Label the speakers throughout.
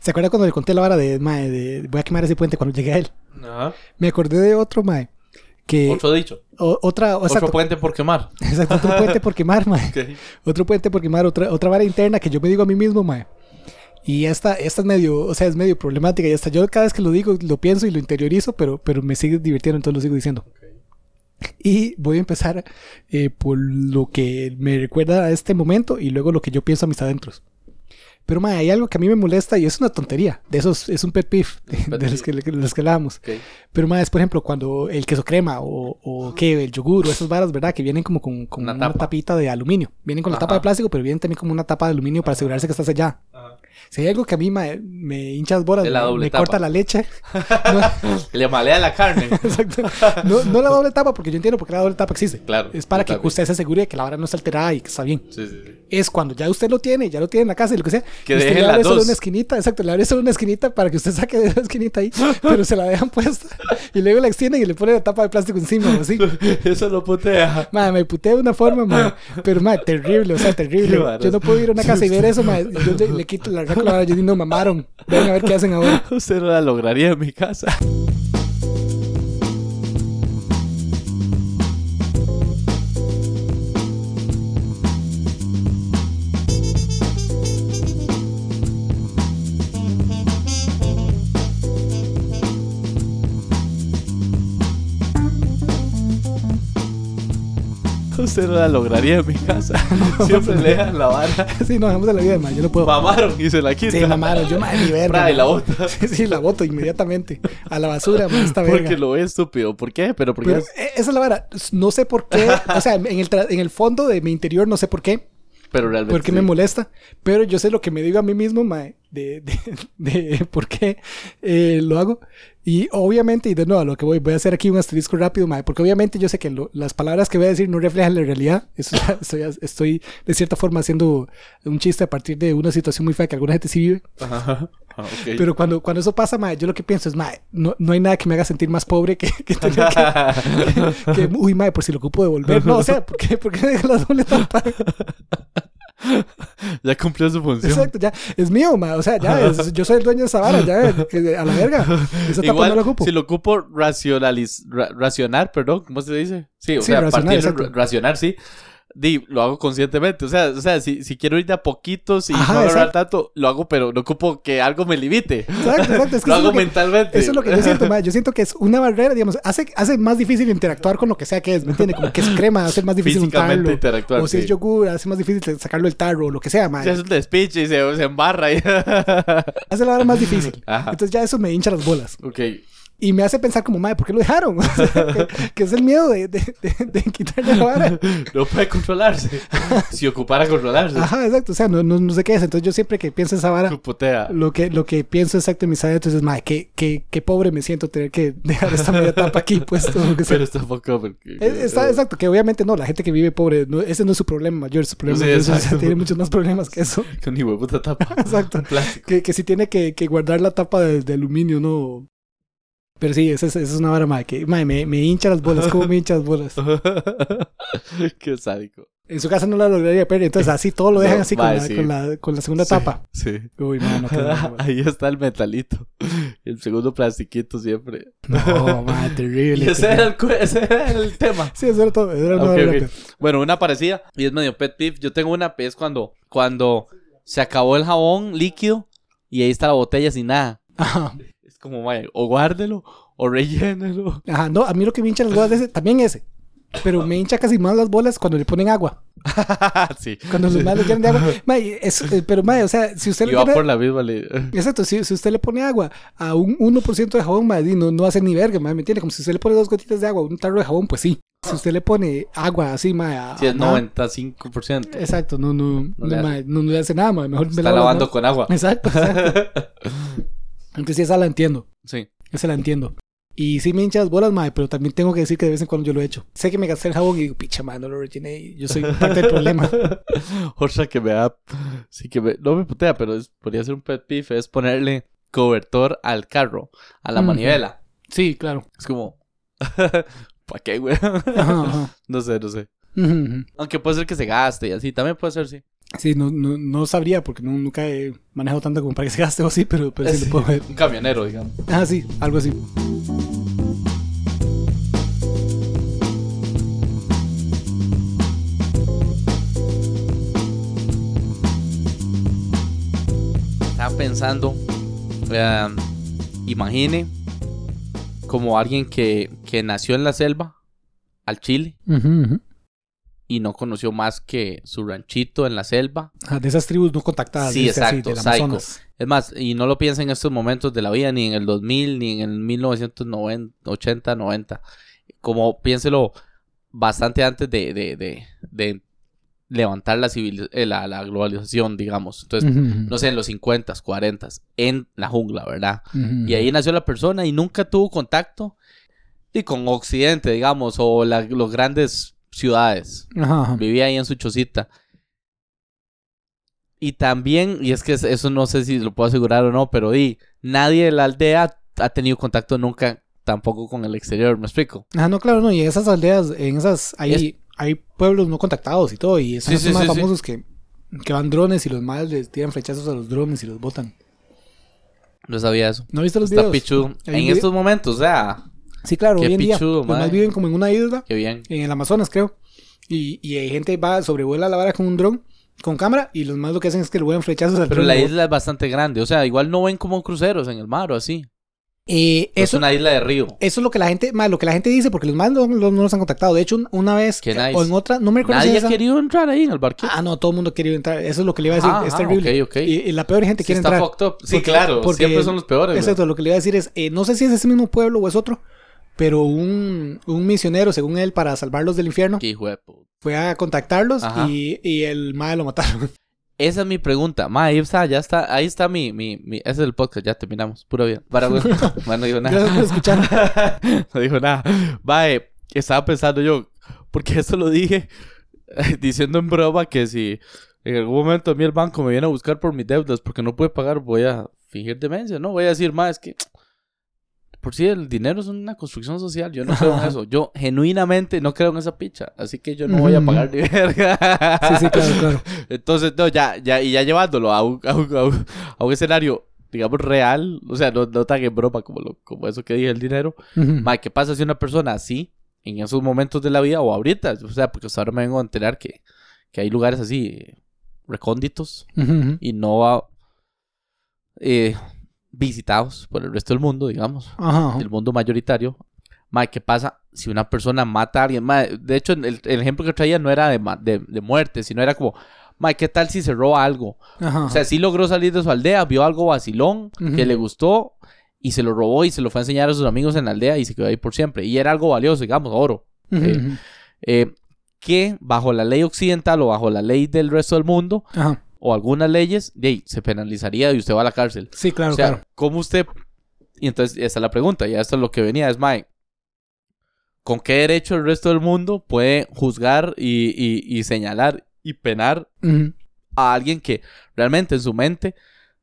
Speaker 1: ¿Se acuerda cuando le conté la vara de, mae, de voy a quemar ese puente cuando llegué a él?
Speaker 2: Ajá.
Speaker 1: Me acordé de otro, mae. Que
Speaker 2: Otro dicho.
Speaker 1: o- otra, o- exacto,
Speaker 2: Otro puente por quemar.
Speaker 1: exacto, otro puente por quemar, mae.
Speaker 2: Ok.
Speaker 1: Otro puente por quemar, otra, otra vara interna que yo me digo a mí mismo, mae. Y esta, esta es medio, o sea, es medio problemática. Y hasta yo cada vez que lo digo, lo pienso y lo interiorizo, pero, pero me sigue divirtiendo, entonces lo sigo diciendo. Y voy a empezar eh, por lo que me recuerda a este momento y luego lo que yo pienso a mis adentros. Pero mae, hay algo que a mí me molesta y es una tontería. De esos es un pet peeve de, los, que, de los que hablábamos.
Speaker 2: Ok.
Speaker 1: Pero más, por ejemplo, cuando el queso crema o, o ¿qué? el yogur o esas varas, ¿verdad? Que vienen como con, con
Speaker 2: Una
Speaker 1: una,
Speaker 2: tapa.
Speaker 1: tapita de aluminio. Vienen con la tapa de plástico, pero vienen también como una tapa de aluminio para asegurarse que está sellada.
Speaker 2: Ajá.
Speaker 1: Si hay algo que a mí me, me hincha las bolas,
Speaker 2: Es la
Speaker 1: me,
Speaker 2: doble
Speaker 1: me
Speaker 2: tapa.
Speaker 1: corta la leche. No,
Speaker 2: Le malea la carne.
Speaker 1: exacto. No, no la doble tapa, porque yo entiendo por qué la doble tapa existe.
Speaker 2: Claro.
Speaker 1: Es para que usted se asegure de que la vara no está alterada y que está bien.
Speaker 2: Sí, sí, sí.
Speaker 1: Es cuando ya usted lo tiene, ya lo tiene en la casa y lo que sea.
Speaker 2: Que
Speaker 1: usted le abre solo una esquinita, exacto, le abre solo una esquinita para que usted saque de esa esquinita ahí, pero se la dejan puesta y luego la extienden y le ponen la tapa de plástico encima o así.
Speaker 2: Eso lo putea.
Speaker 1: Madre, me puté de una forma, madre. Pero, madre, terrible, o sea, terrible. Yo no puedo ir a una casa y ver eso, madre. Yo le, le quito la la yo digo, no, mamaron. Ven a ver qué hacen ahora.
Speaker 2: Usted no la lograría en mi casa. Usted no la lograría en mi casa. Siempre le dejan la vara.
Speaker 1: Sí, no, dejamos de la vida, madre. Yo no puedo.
Speaker 2: Mamaron y se la quitan.
Speaker 1: Sí, mamaron. Yo, madre, ni verga.
Speaker 2: Fra, y la bota.
Speaker 1: Sí, sí, la boto inmediatamente. A la basura, madre, esta verga.
Speaker 2: Porque lo ve estúpido. ¿Por qué? Pero porque
Speaker 1: Pero
Speaker 2: es-
Speaker 1: eh, esa es la vara. No sé por qué. O sea, en el, en el fondo de mi interior no sé por qué.
Speaker 2: Pero realmente.
Speaker 1: Porque
Speaker 2: sí.
Speaker 1: me molesta. Pero yo sé lo que me digo a mí mismo, mae, de, de, de por qué eh, lo hago. Y obviamente, y de nuevo a lo que voy, voy a hacer aquí un asterisco rápido, mae, porque obviamente yo sé que lo- las palabras que voy a decir no reflejan la realidad. Eso estoy, estoy de cierta forma haciendo un chiste a partir de una situación muy fea que alguna gente sí vive.
Speaker 2: Ajá.
Speaker 1: Pero cuando, cuando eso pasa, mae, yo lo que pienso es, mae, no, no hay nada que me haga sentir más pobre que, que tener que, que, uy, mae, por si lo ocupo devolver. No, o sea, ¿por qué, ¿por qué me deja la doble tapa?
Speaker 2: ya cumplió su función.
Speaker 1: Exacto, ya. Es mío, ma. O sea, ya. es- yo soy el dueño de esa vara, ya. que a la verga. Esa
Speaker 2: Igual,
Speaker 1: no la ocupo.
Speaker 2: si lo ocupo racionaliz ra- racionar, perdón, ¿cómo se dice? Sí, o
Speaker 1: Sí,
Speaker 2: sea,
Speaker 1: racionar,
Speaker 2: partir, racionar, sí. Di, lo hago conscientemente. O sea, o sea si, si quiero ir de a poquitos y
Speaker 1: Ajá,
Speaker 2: no agarrar tanto, lo hago, pero no ocupo que algo me limite.
Speaker 1: Exacto, exacto. Es que
Speaker 2: lo hago
Speaker 1: es lo que,
Speaker 2: mentalmente.
Speaker 1: eso es lo que yo siento, ma. Yo siento que es una barrera, digamos, hace, hace más difícil interactuar con lo que sea que es, ¿me entiendes? Como que es crema, hace más difícil
Speaker 2: Físicamente interactuar.
Speaker 1: O si
Speaker 2: sí.
Speaker 1: es yogur, hace más difícil sacarlo del tarro, o lo que sea, ma.
Speaker 2: Hace un despiche y se, se embarra. y-
Speaker 1: Hace la vara más difícil.
Speaker 2: Ajá.
Speaker 1: Entonces ya eso me hincha las bolas.
Speaker 2: ok.
Speaker 1: Y me hace pensar como, madre, ¿por qué lo dejaron? O sea, que, que es el miedo de, de, de, de quitarle la vara.
Speaker 2: No puede controlarse. si ocupara controlarse.
Speaker 1: Ajá, exacto. O sea, no, no, no sé qué es. Entonces yo siempre que pienso esa vara, lo que, lo que pienso exacto en mis adentros es, madre, qué, qué, qué pobre me siento tener que dejar esta media tapa aquí puesto. o lo que sea.
Speaker 2: Pero está poco. porque-
Speaker 1: Es- Está exacto, que obviamente no, la gente que vive pobre, no, ese no es su problema mayor, su problema
Speaker 2: Sí,
Speaker 1: mayor o sea, tiene muchos más problemas que eso.
Speaker 2: Con ni hueputa tapa.
Speaker 1: Exacto. Que, que si tiene que, que guardar la tapa de, de aluminio, no. Pero sí, esa es, esa es una vara, madre, que madre, me, me hincha las bolas, como me hincha las bolas.
Speaker 2: Qué sádico.
Speaker 1: En su casa no la lograría perder, entonces así todo lo dejan
Speaker 2: No,
Speaker 1: así con, la,
Speaker 2: sí.
Speaker 1: con, la, con la segunda
Speaker 2: Sí,
Speaker 1: tapa.
Speaker 2: Sí.
Speaker 1: Uy, mano, qué bueno,
Speaker 2: Ahí está el metalito. El segundo plastiquito siempre.
Speaker 1: No, madre, terrible.
Speaker 2: Y ese
Speaker 1: terrible.
Speaker 2: era el, ese era el tema.
Speaker 1: Sí, eso era todo. Eso era.
Speaker 2: Bueno, una parecida y es medio pet peeve. Yo tengo una es cuando, cuando se acabó el jabón líquido y ahí está la botella sin nada.
Speaker 1: Ajá.
Speaker 2: Es como, mae, o guárdelo o rellénelo.
Speaker 1: Ajá, no, a mí lo que me hincha las bolas de ese, también ese. Pero me hincha casi más las bolas cuando le ponen agua.
Speaker 2: sí.
Speaker 1: Cuando los males llenan de agua. Mae, es- eh, pero, mae, o sea, si usted le
Speaker 2: va
Speaker 1: pone...
Speaker 2: por la misma le-
Speaker 1: Exacto, si, si usted le pone agua a un 1% de jabón, mae, no, no hace ni verga, mae, ¿me entiende? Como si usted le pone dos gotitas de agua a un tarro de jabón, pues sí. Si usted le pone agua así, mae, a-
Speaker 2: Sí, es
Speaker 1: a nada,
Speaker 2: 95%.
Speaker 1: Exacto, no, no, no,
Speaker 2: No le hace.
Speaker 1: mae, no, no le hace nada, mae, mejor me
Speaker 2: Está
Speaker 1: las
Speaker 2: lavando con agua.
Speaker 1: Exacto, exacto. Entonces sí, esa la entiendo,
Speaker 2: Sí.
Speaker 1: esa la entiendo. Y sí me hincha las bolas, mae, pero también tengo que decir que de vez en cuando yo lo he hecho. Sé que me gasté el jabón y digo, picha, mae, no lo y yo soy parte del problema.
Speaker 2: Otra que me da. Sí, que me. No me putea, pero es- podría ser un pet peeve. Es ponerle cobertor al carro, a la manivela.
Speaker 1: Sí, claro.
Speaker 2: Es como. ¿Para qué, güey?
Speaker 1: Ajá, ajá.
Speaker 2: no sé, no sé. Aunque puede ser que se gaste y así. También puede ser, sí.
Speaker 1: Sí, no, no, no sabría porque no, nunca he manejado tanto como para que se gaste o así, pero, pero sí,
Speaker 2: Sí,
Speaker 1: lo puedo ver.
Speaker 2: Un camionero, digamos.
Speaker 1: Ah, sí, algo así.
Speaker 2: Estaba pensando, eh, imagine como alguien que, que nació en la selva, al Chile,
Speaker 1: Ujú, ujú.
Speaker 2: Y no conoció más que su ranchito en la selva.
Speaker 1: Ah, de esas tribus no contactadas.
Speaker 2: Sí,
Speaker 1: dice así,
Speaker 2: exacto, psycho.
Speaker 1: Amazonas.
Speaker 2: Es más, y no lo piensa en estos momentos de la vida, ni en el 2000, ni en el 1980, 90. Como piénselo bastante antes de, de, de, de levantar la, civil, eh, la, la globalización, digamos. Entonces, no sé, en los 50, 40, en la jungla, ¿verdad? Y ahí nació la persona y nunca tuvo contacto y con Occidente, digamos, o la, los grandes ciudades.
Speaker 1: Ajá.
Speaker 2: Vivía ahí en su chocita. Y también, y es que es- eso no sé si lo puedo asegurar o no, pero di, nadie de la aldea ha tenido contacto nunca tampoco con el exterior, ¿me explico?
Speaker 1: Ah, no, claro, no. Y esas aldeas, en esas, hay, hay pueblos no contactados y todo. Y son
Speaker 2: Sí, sí,
Speaker 1: más
Speaker 2: sí,
Speaker 1: famosos que, que van drones y los males les tiran flechazos a los drones y los botan.
Speaker 2: No sabía eso.
Speaker 1: ¿No viste los
Speaker 2: Está
Speaker 1: videos?
Speaker 2: En
Speaker 1: video-
Speaker 2: estos momentos, o sea,
Speaker 1: Sí, claro,
Speaker 2: Qué
Speaker 1: hoy en día.
Speaker 2: pichudo,
Speaker 1: Los más
Speaker 2: mae.
Speaker 1: viven como en una isla,
Speaker 2: qué bien.
Speaker 1: en el Amazonas, creo. Y, y hay gente que va, sobrevuela la vara con un dron, con cámara, y los más lo que hacen es que le vuelan flechazos al
Speaker 2: Pero la isla es bastante grande, o sea, igual no ven como cruceros en el mar o así.
Speaker 1: Eh,
Speaker 2: Es
Speaker 1: eso,
Speaker 2: una isla de río.
Speaker 1: eso es lo que la gente, más lo que la gente dice, porque los más no, no- no los han contactado. De hecho, un- una vez,
Speaker 2: Qué nice.
Speaker 1: o en otra, no me recuerdo si
Speaker 2: Nadie ha
Speaker 1: esa-
Speaker 2: querido entrar ahí en el barquito.
Speaker 1: Ah, no, todo el mundo quiere entrar. Eso es lo que le iba a decir.
Speaker 2: Ah,
Speaker 1: es
Speaker 2: ah,
Speaker 1: terrible.
Speaker 2: ok, ok.
Speaker 1: Y, y la peor gente
Speaker 2: Sí
Speaker 1: quiere
Speaker 2: está
Speaker 1: entrar.
Speaker 2: fucked up. Sí,
Speaker 1: Porque-
Speaker 2: claro.
Speaker 1: porque-
Speaker 2: siempre son los peores.
Speaker 1: Exacto, lo que le iba a decir es, eh, no sé si es ese mismo pueblo o es otro, pero un, un misionero, según él, para salvarlos del infierno,
Speaker 2: Qué hijo de puta.
Speaker 1: fue a contactarlos y, y el madre lo mataron.
Speaker 2: Esa es mi pregunta. Ma, ahí está, ya está. Ahí está mi, mi, mi- Ese es el podcast, ya terminamos. Puro bien. Para, bueno, no dijo
Speaker 1: Gracias por
Speaker 2: nada.
Speaker 1: escuchar.
Speaker 2: no dijo nada. Va, eh, estaba pensando yo, porque eso lo dije diciendo en broma que si en algún momento a mí el banco me viene a buscar por mis deudas porque no puede pagar, voy a fingir demencia, ¿no? Voy a decir, ma, es que por si el dinero es una construcción social, yo no creo en eso. Yo genuinamente no creo en esa picha, así que yo no voy a pagar ni verga.
Speaker 1: Sí, sí, claro, claro.
Speaker 2: Entonces, no, ya, ya, y ya llevándolo a un, a un, a un- a un escenario, digamos, real, o sea, no, no tan en broma como, lo, como eso que dije, el dinero. Ma, ¿qué pasa si una persona así, en esos momentos de la vida o ahorita? O sea, porque hasta ahora me vengo a enterar que, que hay lugares así, recónditos, y no va, eh, visitados por el resto del mundo, digamos,
Speaker 1: Ajá, ajá.
Speaker 2: el mundo mayoritario. Ma, ¿qué pasa si una persona mata a alguien? Ma, de hecho, el, el ejemplo que traía no era de, de, de muerte, sino era como, ma, ¿qué tal si se roba algo?
Speaker 1: Ajá,
Speaker 2: O sea, sí logró salir de su aldea, vio algo vacilón que le gustó y se lo robó y se lo fue a enseñar a sus amigos en la aldea y se quedó ahí por siempre. Y era algo valioso, digamos, oro. Eh. Eh, que bajo la ley occidental o bajo la ley del resto del mundo
Speaker 1: Ajá.
Speaker 2: O algunas leyes, de ahí, se penalizaría y usted va a la cárcel.
Speaker 1: Sí, claro,
Speaker 2: o sea,
Speaker 1: claro.
Speaker 2: ¿cómo usted...? Y entonces, esa es la pregunta, y esto es lo que venía, es, Mike, ¿con qué derecho el resto del mundo puede juzgar y, y- y señalar y penar a alguien que realmente en su mente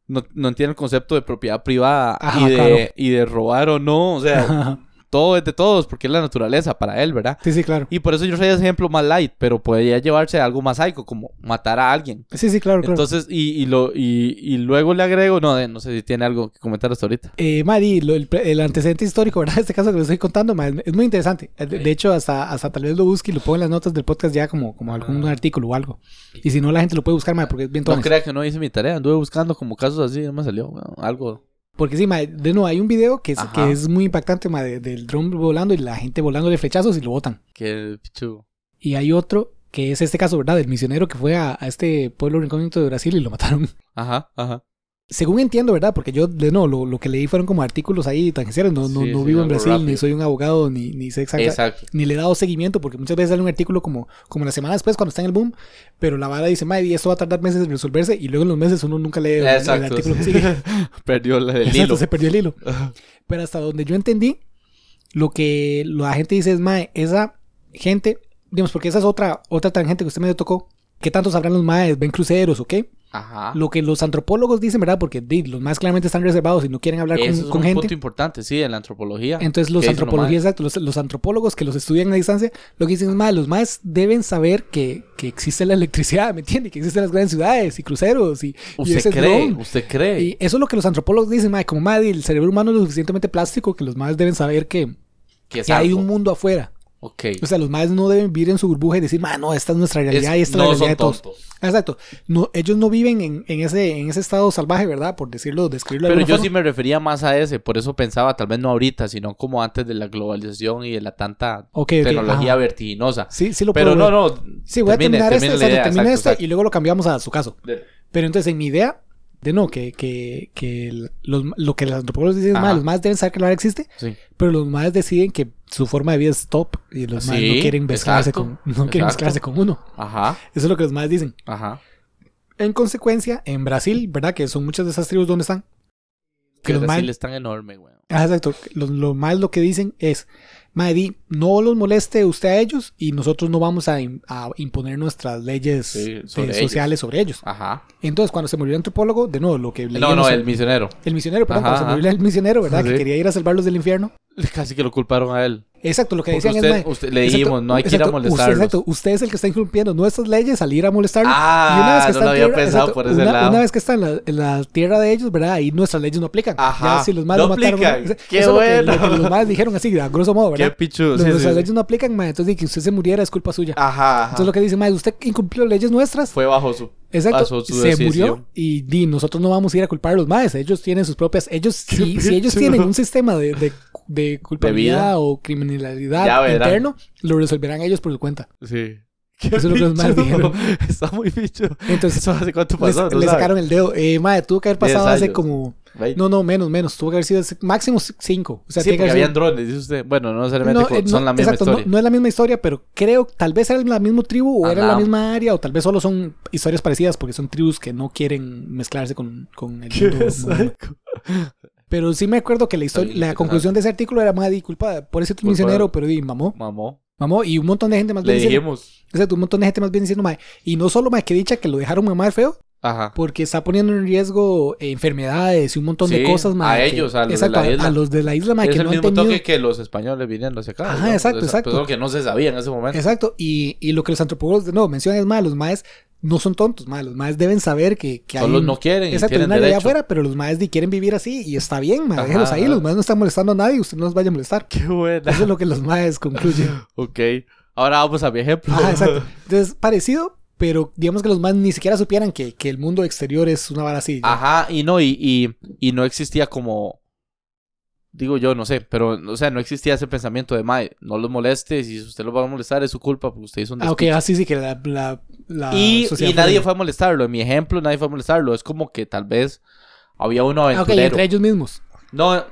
Speaker 2: no, no entiende el concepto de propiedad privada
Speaker 1: Ajá,
Speaker 2: y, de,
Speaker 1: claro.
Speaker 2: y de robar o no. O sea. Todo es de todos porque es la naturaleza para él, ¿verdad?
Speaker 1: Sí, sí, claro.
Speaker 2: Y por eso yo soy ese ejemplo más light, pero podría llevarse a algo más psycho, como matar a alguien.
Speaker 1: Sí, sí, claro, claro.
Speaker 2: Entonces, y, y, lo, y, y luego le agrego, no, eh, no sé si tiene algo que comentar hasta ahorita.
Speaker 1: Eh, Mari, lo- el, el antecedente histórico, ¿verdad? Este caso que les estoy contando, ma, es muy interesante. Eh, De, de hecho, hasta, hasta tal vez lo busque y lo ponga en las notas del podcast ya como, como algún
Speaker 2: Ah.
Speaker 1: artículo o algo. Y si no, la gente lo puede buscar, ma, porque es bien
Speaker 2: No
Speaker 1: tones.
Speaker 2: crea que no hice mi tarea, anduve buscando como casos así, no me salió bueno, algo.
Speaker 1: Porque sí, de nuevo, hay un video que es,
Speaker 2: Ajá.
Speaker 1: que es muy impactante, del dron volando y la gente volándole flechazos y lo botan.
Speaker 2: Que pichu.
Speaker 1: Y hay otro que es este caso, ¿verdad? Del misionero que fue a, a este pueblo recóndito de Brasil y lo mataron.
Speaker 2: Ajá, ajá.
Speaker 1: Según entiendo, ¿verdad? Porque yo, de no, lo, lo que leí fueron como artículos ahí tangenciales. No, no,
Speaker 2: Sí,
Speaker 1: no
Speaker 2: sí,
Speaker 1: vivo en Brasil, ni soy un abogado, ni, ni sé exacta-
Speaker 2: Exacto.
Speaker 1: ni le he dado seguimiento, porque muchas veces sale un artículo como, como la semana después, cuando está en el boom, pero la vara dice, madre, y esto va a tardar meses en resolverse, y luego en los meses uno nunca lee el, artículo que
Speaker 2: sí.
Speaker 1: sigue.
Speaker 2: Perdió el
Speaker 1: Exacto,
Speaker 2: hilo.
Speaker 1: se perdió el hilo. Pero hasta donde yo entendí, lo que la gente dice es, mae, esa gente, digamos, porque esa es otra, otra tangente que usted me tocó, ¿qué tanto sabrán los maes? ¿Ven cruceros o qué?
Speaker 2: Ajá.
Speaker 1: Lo que los antropólogos dicen, ¿verdad? Porque los más claramente están reservados y no quieren hablar
Speaker 2: Eso
Speaker 1: con,
Speaker 2: es
Speaker 1: con
Speaker 2: un
Speaker 1: gente.
Speaker 2: punto importante, sí, en la antropología.
Speaker 1: Entonces los
Speaker 2: ¿Qué dicen los
Speaker 1: antropologías,
Speaker 2: maes?
Speaker 1: exacto, los, los antropólogos que los estudian a distancia, lo que dicen es más, los más deben saber que, que existe la electricidad, ¿me entiende? Que existen las grandes ciudades y cruceros y, y
Speaker 2: ¿Usted
Speaker 1: ese
Speaker 2: cree? ¿Usted cree?
Speaker 1: Y eso es lo que los antropólogos dicen, mae, como mae, el cerebro humano es lo suficientemente plástico que los más deben saber que,
Speaker 2: que
Speaker 1: que hay un mundo afuera.
Speaker 2: Ok.
Speaker 1: O sea, los más no deben vivir en su burbuja y decir, no, esta es nuestra realidad
Speaker 2: Es-
Speaker 1: y esta
Speaker 2: no
Speaker 1: es la realidad
Speaker 2: son
Speaker 1: de todos.
Speaker 2: tontos.
Speaker 1: Exacto. No, ellos no viven en, en ese, en ese estado salvaje, ¿verdad? Por decirlo, describirlo de
Speaker 2: Pero yo sí me refería más a ese, por eso pensaba, tal vez no ahorita, sino como antes de la globalización y de la tanta tecnología
Speaker 1: ajá.
Speaker 2: vertiginosa.
Speaker 1: Sí, sí lo
Speaker 2: Pero
Speaker 1: puedo
Speaker 2: no,
Speaker 1: ver.
Speaker 2: no.
Speaker 1: Sí, voy a
Speaker 2: termine,
Speaker 1: terminar este,
Speaker 2: termine la
Speaker 1: exacto,
Speaker 2: idea,
Speaker 1: termina
Speaker 2: exacto,
Speaker 1: este y luego lo cambiamos a su caso. Pero entonces, en mi idea, de no, que, que, que los, lo que los antropólogos dicen es más, los más deben saber que la verdad existe,
Speaker 2: Sí.
Speaker 1: pero los más deciden que su forma de vida es top y los más no quieren mezclarse
Speaker 2: exacto,
Speaker 1: con, no quieren mezclarse con uno.
Speaker 2: Ajá,
Speaker 1: Eso es lo que los más dicen.
Speaker 2: ajá.
Speaker 1: En consecuencia, en Brasil, ¿verdad? Que son muchas de esas tribus donde están.
Speaker 2: Que
Speaker 1: los
Speaker 2: Brasil
Speaker 1: maes-
Speaker 2: es tan enorme, güey.
Speaker 1: Ah, exacto. Los, lo más lo que dicen es, Maddy, no los moleste usted a ellos y nosotros no vamos a, im- a imponer nuestras leyes
Speaker 2: Sí,
Speaker 1: eh,
Speaker 2: sobre
Speaker 1: sociales sobre ellos.
Speaker 2: Ajá.
Speaker 1: Entonces, cuando se murió el antropólogo, de nuevo, lo que
Speaker 2: No,
Speaker 1: leímos
Speaker 2: no,
Speaker 1: en-
Speaker 2: el misionero.
Speaker 1: el misionero, perdón,
Speaker 2: Ajá,
Speaker 1: cuando se murió el misionero, ¿verdad?
Speaker 2: Sí.
Speaker 1: Que quería ir a salvarlos del infierno.
Speaker 2: Casi que lo culparon a él.
Speaker 1: Exacto, lo que
Speaker 2: Porque
Speaker 1: decían
Speaker 2: usted,
Speaker 1: es,
Speaker 2: usted- le
Speaker 1: exacto,
Speaker 2: dijimos, no hay que ir a
Speaker 1: usted,
Speaker 2: molestarlos.
Speaker 1: exacto, usted es el que está incumpliendo nuestras leyes al ir a molestarlos.
Speaker 2: Ah,
Speaker 1: y una vez que
Speaker 2: no
Speaker 1: está
Speaker 2: lo había
Speaker 1: tierra-
Speaker 2: pensado
Speaker 1: exacto,
Speaker 2: por ese
Speaker 1: una,
Speaker 2: lado.
Speaker 1: una vez que está en la, en la tierra de ellos, ¿verdad? Ahí nuestras leyes no aplican.
Speaker 2: Ajá,
Speaker 1: Ya si los más
Speaker 2: no
Speaker 1: mataron,
Speaker 2: aplican. Qué
Speaker 1: Eso es lo que-
Speaker 2: bueno.
Speaker 1: lo que los más dijeron así, a grosso modo,
Speaker 2: Qué
Speaker 1: ¿verdad?
Speaker 2: pichudo.
Speaker 1: Los-
Speaker 2: Sí,
Speaker 1: nuestras
Speaker 2: sí.
Speaker 1: leyes no aplican, ma, entonces de que usted se muriera es culpa suya.
Speaker 2: Ajá, ajá.
Speaker 1: Entonces lo que dice, ma, usted incumplió leyes nuestras.
Speaker 2: Fue bajo su...
Speaker 1: Exacto,
Speaker 2: su
Speaker 1: se
Speaker 2: decisión.
Speaker 1: murió y nosotros no vamos a ir a culpar a los maes. Ellos tienen sus propias. Ellos, si, si ellos tienen un sistema de, de, de culpabilidad o criminalidad interno, lo resolverán ellos por su cuenta.
Speaker 2: Sí.
Speaker 1: Eso es lo que los maes dijeron.
Speaker 2: Está muy bicho.
Speaker 1: Entonces,
Speaker 2: ¿Eso hace cuánto
Speaker 1: le,
Speaker 2: pasó? ¿No
Speaker 1: le sacaron el dedo. Eh, mae, tuvo que haber
Speaker 2: 10
Speaker 1: pasado hace como. No, no, menos, menos. Tuvo que haber sido máximo 5. O sea,
Speaker 2: sí, porque habían
Speaker 1: sido-
Speaker 2: drones, dice usted. Bueno, no necesariamente
Speaker 1: No, eh, no,
Speaker 2: son la misma
Speaker 1: exacto, no-
Speaker 2: historia.
Speaker 1: No, es la misma historia, pero creo tal vez era la misma tribu o era
Speaker 2: Ajá.
Speaker 1: la misma área o tal vez solo son historias parecidas porque son tribus que no quieren mezclarse con, con el mundo. Pero sí me acuerdo que la historia, la conclusión de ese artículo era más culpa por ese
Speaker 2: Culpa-
Speaker 1: misionero, pero di, mamó,
Speaker 2: Mamó.
Speaker 1: mamó y un montón de gente más
Speaker 2: Le
Speaker 1: bien diciendo,
Speaker 2: dijimos.
Speaker 1: exacto, un montón de gente más bien diciendo, mae, y no solo mae que dicha que lo dejaron mamar feo,
Speaker 2: Ajá.
Speaker 1: porque está poniendo en riesgo eh, enfermedades y un montón de cosas,
Speaker 2: a
Speaker 1: mae, que-
Speaker 2: ellos, a los de
Speaker 1: exacto,
Speaker 2: la
Speaker 1: a-
Speaker 2: isla.
Speaker 1: a los de la isla,
Speaker 2: es
Speaker 1: que
Speaker 2: el
Speaker 1: no han
Speaker 2: mismo
Speaker 1: tenido
Speaker 2: toque que los españoles viniendo hacia acá.
Speaker 1: Ajá,
Speaker 2: ¿no?
Speaker 1: exacto, exacto.
Speaker 2: Pues lo que no se sabía en ese momento.
Speaker 1: Exacto, y, y lo que los antropólogos no mencionan es más, los maes no son tontos, los maes deben saber que, que
Speaker 2: Solo
Speaker 1: un-
Speaker 2: no quieren
Speaker 1: Exacto, hay una
Speaker 2: derecho.
Speaker 1: afuera, pero los maes quieren vivir así y está bien, mae,
Speaker 2: Ajá,
Speaker 1: déjelos ahí, los maes no están molestando a nadie, usted no los vaya a molestar.
Speaker 2: Qué buena.
Speaker 1: Eso es lo que los maes concluyen.
Speaker 2: ok. Ahora vamos a mi ejemplo.
Speaker 1: Ajá, exacto. Entonces, parecido, pero digamos que los maes ni siquiera supieran que, que el mundo exterior es una vara así.
Speaker 2: Ajá, y no, y, y, y no existía como. Digo yo, no sé, pero, o sea, no existía ese pensamiento de, Mae, no los moleste, si usted los va a molestar es su culpa, porque usted hizo un
Speaker 1: Ah, ok,
Speaker 2: despiche".
Speaker 1: así sí que la, la, la
Speaker 2: Y, nadie fue a molestarlo. En mi ejemplo, nadie fue a molestarlo. Es como que tal vez había uno
Speaker 1: Ah, ok,
Speaker 2: aventurero.
Speaker 1: entre ellos mismos.
Speaker 2: No,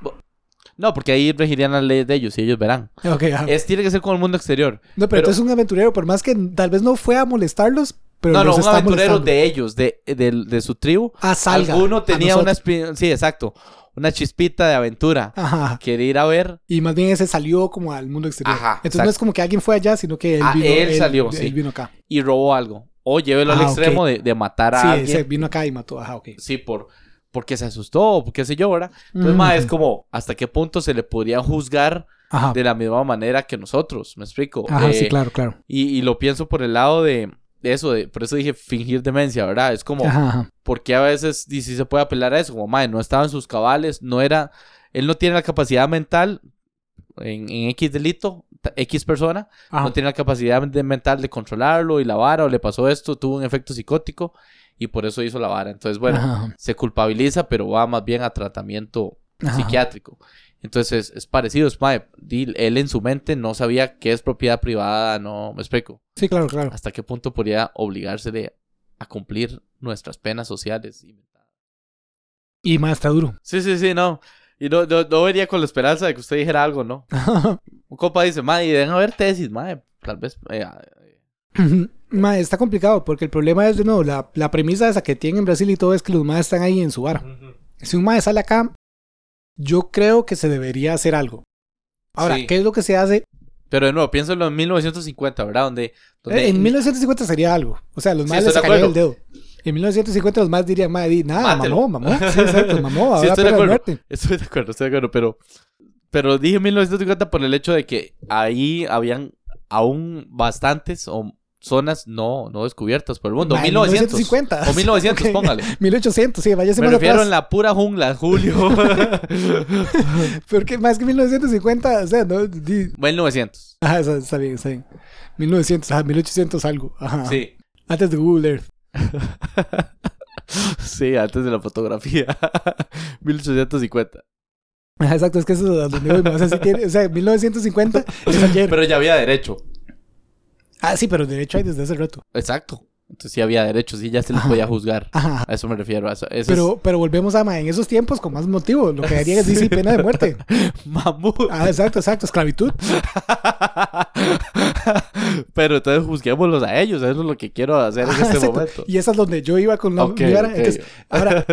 Speaker 2: no, porque ahí regirían las leyes de ellos y ellos verán.
Speaker 1: Ok, ajá.
Speaker 2: Es, tiene que ser con el mundo exterior.
Speaker 1: No, pero,
Speaker 2: pero-
Speaker 1: entonces un aventurero, por más que tal vez no fue a molestarlos, pero
Speaker 2: no, no, un aventurero
Speaker 1: molestando.
Speaker 2: de ellos, de, de, de su tribu.
Speaker 1: Ah, salga.
Speaker 2: Alguno tenía una... Sí, exacto. Una chispita de aventura.
Speaker 1: Ajá.
Speaker 2: Quiere ir a ver.
Speaker 1: Y más bien ese salió como al mundo exterior.
Speaker 2: Ajá,
Speaker 1: Entonces
Speaker 2: exacto.
Speaker 1: no es como que alguien fue allá, sino que él
Speaker 2: Ah,
Speaker 1: vino.
Speaker 2: él salió,
Speaker 1: él
Speaker 2: sí.
Speaker 1: vino acá.
Speaker 2: y robó algo. O llévelo al
Speaker 1: Ah,
Speaker 2: extremo de, de matar a
Speaker 1: Sí,
Speaker 2: alguien.
Speaker 1: ese vino acá y mató. Ajá, ok.
Speaker 2: Sí, por, porque se asustó, o qué sé yo, ¿verdad? Entonces,
Speaker 1: Mm.
Speaker 2: ma, es como, ¿hasta qué punto se le podría juzgar
Speaker 1: Ajá.
Speaker 2: de la misma manera que nosotros? ¿Me explico?
Speaker 1: Ajá,
Speaker 2: Eh,
Speaker 1: sí, claro, claro.
Speaker 2: y, y lo pienso por el lado de, eso, de, por eso dije fingir demencia, ¿verdad? Es como,
Speaker 1: Ajá,
Speaker 2: porque a veces y sí se puede apelar a eso? Como, madre, no estaba en sus cabales, no era, él no tiene la capacidad mental en, en X delito, X persona, no tiene la capacidad de- mental de controlarlo y la vara, o le pasó esto, tuvo un efecto psicótico y por eso hizo la vara. Entonces, bueno,
Speaker 1: Ajá,
Speaker 2: se culpabiliza, pero va más bien a tratamiento
Speaker 1: Ajá.
Speaker 2: psiquiátrico. Entonces, es parecido, es, mae, él en su mente no sabía qué es propiedad privada, no, me explico.
Speaker 1: Sí, claro, claro.
Speaker 2: ¿Hasta qué punto podría obligársele a cumplir nuestras penas sociales?
Speaker 1: Y más está duro.
Speaker 2: Sí, sí, sí, no. Y no, no, no venía con la esperanza de que usted dijera algo, ¿no? Un compa dice, mae, deben haber tesis, mae. Tal vez. eh,
Speaker 1: Ma, está complicado porque el problema es de nuevo, la, la premisa esa que tienen en Brasil y todo es que los maes están ahí en su bar. Si un mae sale acá, yo creo que se debería hacer algo. Ahora,
Speaker 2: Sí.
Speaker 1: ¿qué es lo que se hace?
Speaker 2: Pero de nuevo, piénsalo en 1950, ¿verdad? Donde. donde
Speaker 1: Eh, en 1950 sería algo. O sea, los
Speaker 2: Sí,
Speaker 1: maes les
Speaker 2: de
Speaker 1: el dedo. En 1950 los más dirían, madre, di, nada,
Speaker 2: Mátelo.
Speaker 1: mamó, mamó. Sí, exacto, mamó.
Speaker 2: Sí,
Speaker 1: Ahora
Speaker 2: estoy de acuerdo. Estoy de acuerdo, estoy de acuerdo, pero, pero dije 1950 por el hecho de que ahí habían aún bastantes o zonas no, no descubiertas por el mundo.
Speaker 1: Ma, en
Speaker 2: 1900.
Speaker 1: 1950.
Speaker 2: O 1900,
Speaker 1: Ok.
Speaker 2: póngale.
Speaker 1: 1800, sí, váyase
Speaker 2: Me
Speaker 1: más
Speaker 2: refiero
Speaker 1: atrás.
Speaker 2: en la pura jungla, Julio.
Speaker 1: Porque más que 1950, o sea, no. di-
Speaker 2: 1900.
Speaker 1: Ajá, está, está bien, está bien. 1900, ajá, 1800 algo. Ajá.
Speaker 2: Sí.
Speaker 1: Antes de Google Earth.
Speaker 2: Sí, antes de la fotografía. 1850.
Speaker 1: Ajá, exacto, es que eso es donde voy. O sea, sí tiene, o sea, 1950 es ayer.
Speaker 2: Pero ya había derecho.
Speaker 1: Ah, sí, pero derecho hay desde hace rato.
Speaker 2: Exacto. Entonces sí había derechos y ya se les podía juzgar.
Speaker 1: Ajá.
Speaker 2: A eso me refiero. A eso, eso
Speaker 1: Pero, pero volvemos a, ma, en esos tiempos con más motivo. Lo que haría es decir pena de muerte.
Speaker 2: mamut.
Speaker 1: Ah, exacto, exacto. Esclavitud.
Speaker 2: Pero entonces juzguémoslos a ellos. Eso es lo que quiero hacer en
Speaker 1: Ajá,
Speaker 2: este
Speaker 1: exacto.
Speaker 2: momento.
Speaker 1: Y esa es donde yo iba con la
Speaker 2: Ok,
Speaker 1: mi vara.
Speaker 2: ok.
Speaker 1: Entonces, ahora,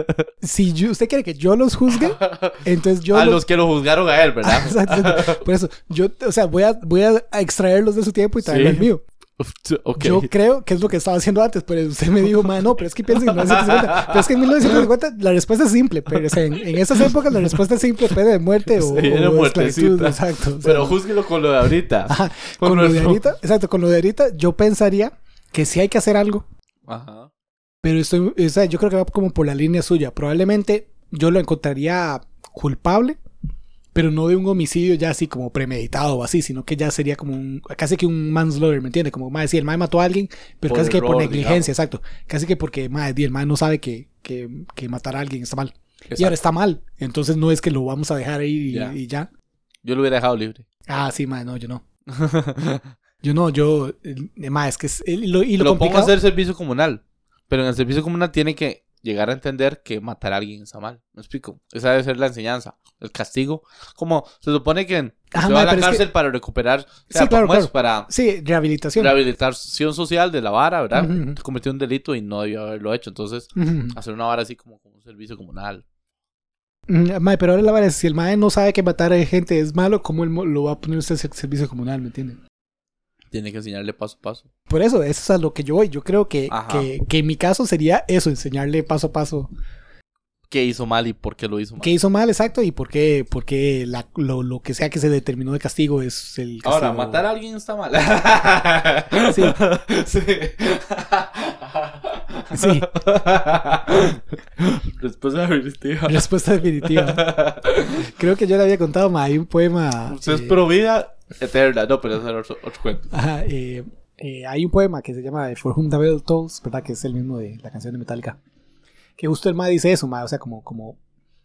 Speaker 1: si yo- usted quiere que yo los juzgue, entonces yo
Speaker 2: a
Speaker 1: los-
Speaker 2: los que lo juzgaron a él, ¿verdad?
Speaker 1: Exacto, exacto. Por eso, yo, o sea, voy a, voy a extraerlos de su tiempo y traerlo
Speaker 2: Sí.
Speaker 1: al mío. Yo creo que es lo que estaba haciendo antes, pero usted me dijo, "Ma, no, pero es que piensa en 1950. Pero es que en 1950 la respuesta es simple, pero en, en esas épocas la respuesta es simple, pena de muerte o,
Speaker 2: era
Speaker 1: o esclavitud. Exacto. o sea,
Speaker 2: Pero júzguelo con lo de ahorita.
Speaker 1: ajá, con lo de ahorita, exacto, con lo de ahorita, yo pensaría que sí hay que hacer algo,
Speaker 2: Ajá.
Speaker 1: pero estoy, o sea, yo creo que va como por la línea suya. Probablemente yo lo encontraría culpable, pero no de un homicidio ya así como premeditado o así, sino que ya sería como un, casi que un manslaughter, ¿me entiende? Como, más si el mae mató a alguien, pero
Speaker 2: Por
Speaker 1: casi que por
Speaker 2: error,
Speaker 1: negligencia, exacto. Casi que porque, mae, di, el mae no sabe que, que, que matar a alguien está mal. Y ahora está mal, entonces no es que lo vamos a dejar ahí y
Speaker 2: Ya.
Speaker 1: y ya.
Speaker 2: Yo lo hubiera dejado libre.
Speaker 1: Ah, sí, mae, no, yo no. Yo no, yo, eh, mae, es que es, y lo, y lo,
Speaker 2: lo pongo a hacer servicio comunal. Pero en el servicio comunal tiene que llegar a entender que matar a alguien está mal. ¿Me explico? Esa debe ser la enseñanza. El castigo. Como se supone que se va a la
Speaker 1: pero es que-
Speaker 2: cárcel para recuperar. O sea,
Speaker 1: Sí.
Speaker 2: Para
Speaker 1: Sí, rehabilitación.
Speaker 2: rehabilitación social de la vara, ¿verdad?
Speaker 1: Ujú.
Speaker 2: Cometió un delito y no debió haberlo hecho. Entonces, hacer una vara así como, como un servicio comunal.
Speaker 1: Mm, Mae, pero ahora la verdad es si el mae no sabe que matar a gente es malo, ¿cómo él mo- lo va a poner usted en servicio comunal, me entiende?
Speaker 2: Tiene que enseñarle paso a paso.
Speaker 1: Por eso, eso es a lo que yo voy. Yo creo que, que, que en mi caso sería eso, enseñarle paso a paso
Speaker 2: ¿Qué hizo mal y por qué lo hizo mal?
Speaker 1: qué hizo mal, exacto, y por qué, por qué la- lo, lo que sea que se determinó de castigo es el castigo.
Speaker 2: Ahora, matar a alguien está mal.
Speaker 1: Sí.
Speaker 2: sí.
Speaker 1: Sí.
Speaker 2: Respuesta definitiva.
Speaker 1: Respuesta definitiva. Creo que yo le había contado, ma, hay un poema.
Speaker 2: Usted es
Speaker 1: eh,
Speaker 2: pro vida eterna. No, pero eso es otro, otro cuento.
Speaker 1: ajá, eh, eh, hay un poema que se llama For Whom the Bell Tolls, ¿verdad? Que es el mismo de la canción de Metallica. Que justo el ma dice eso, ma, o sea, como, como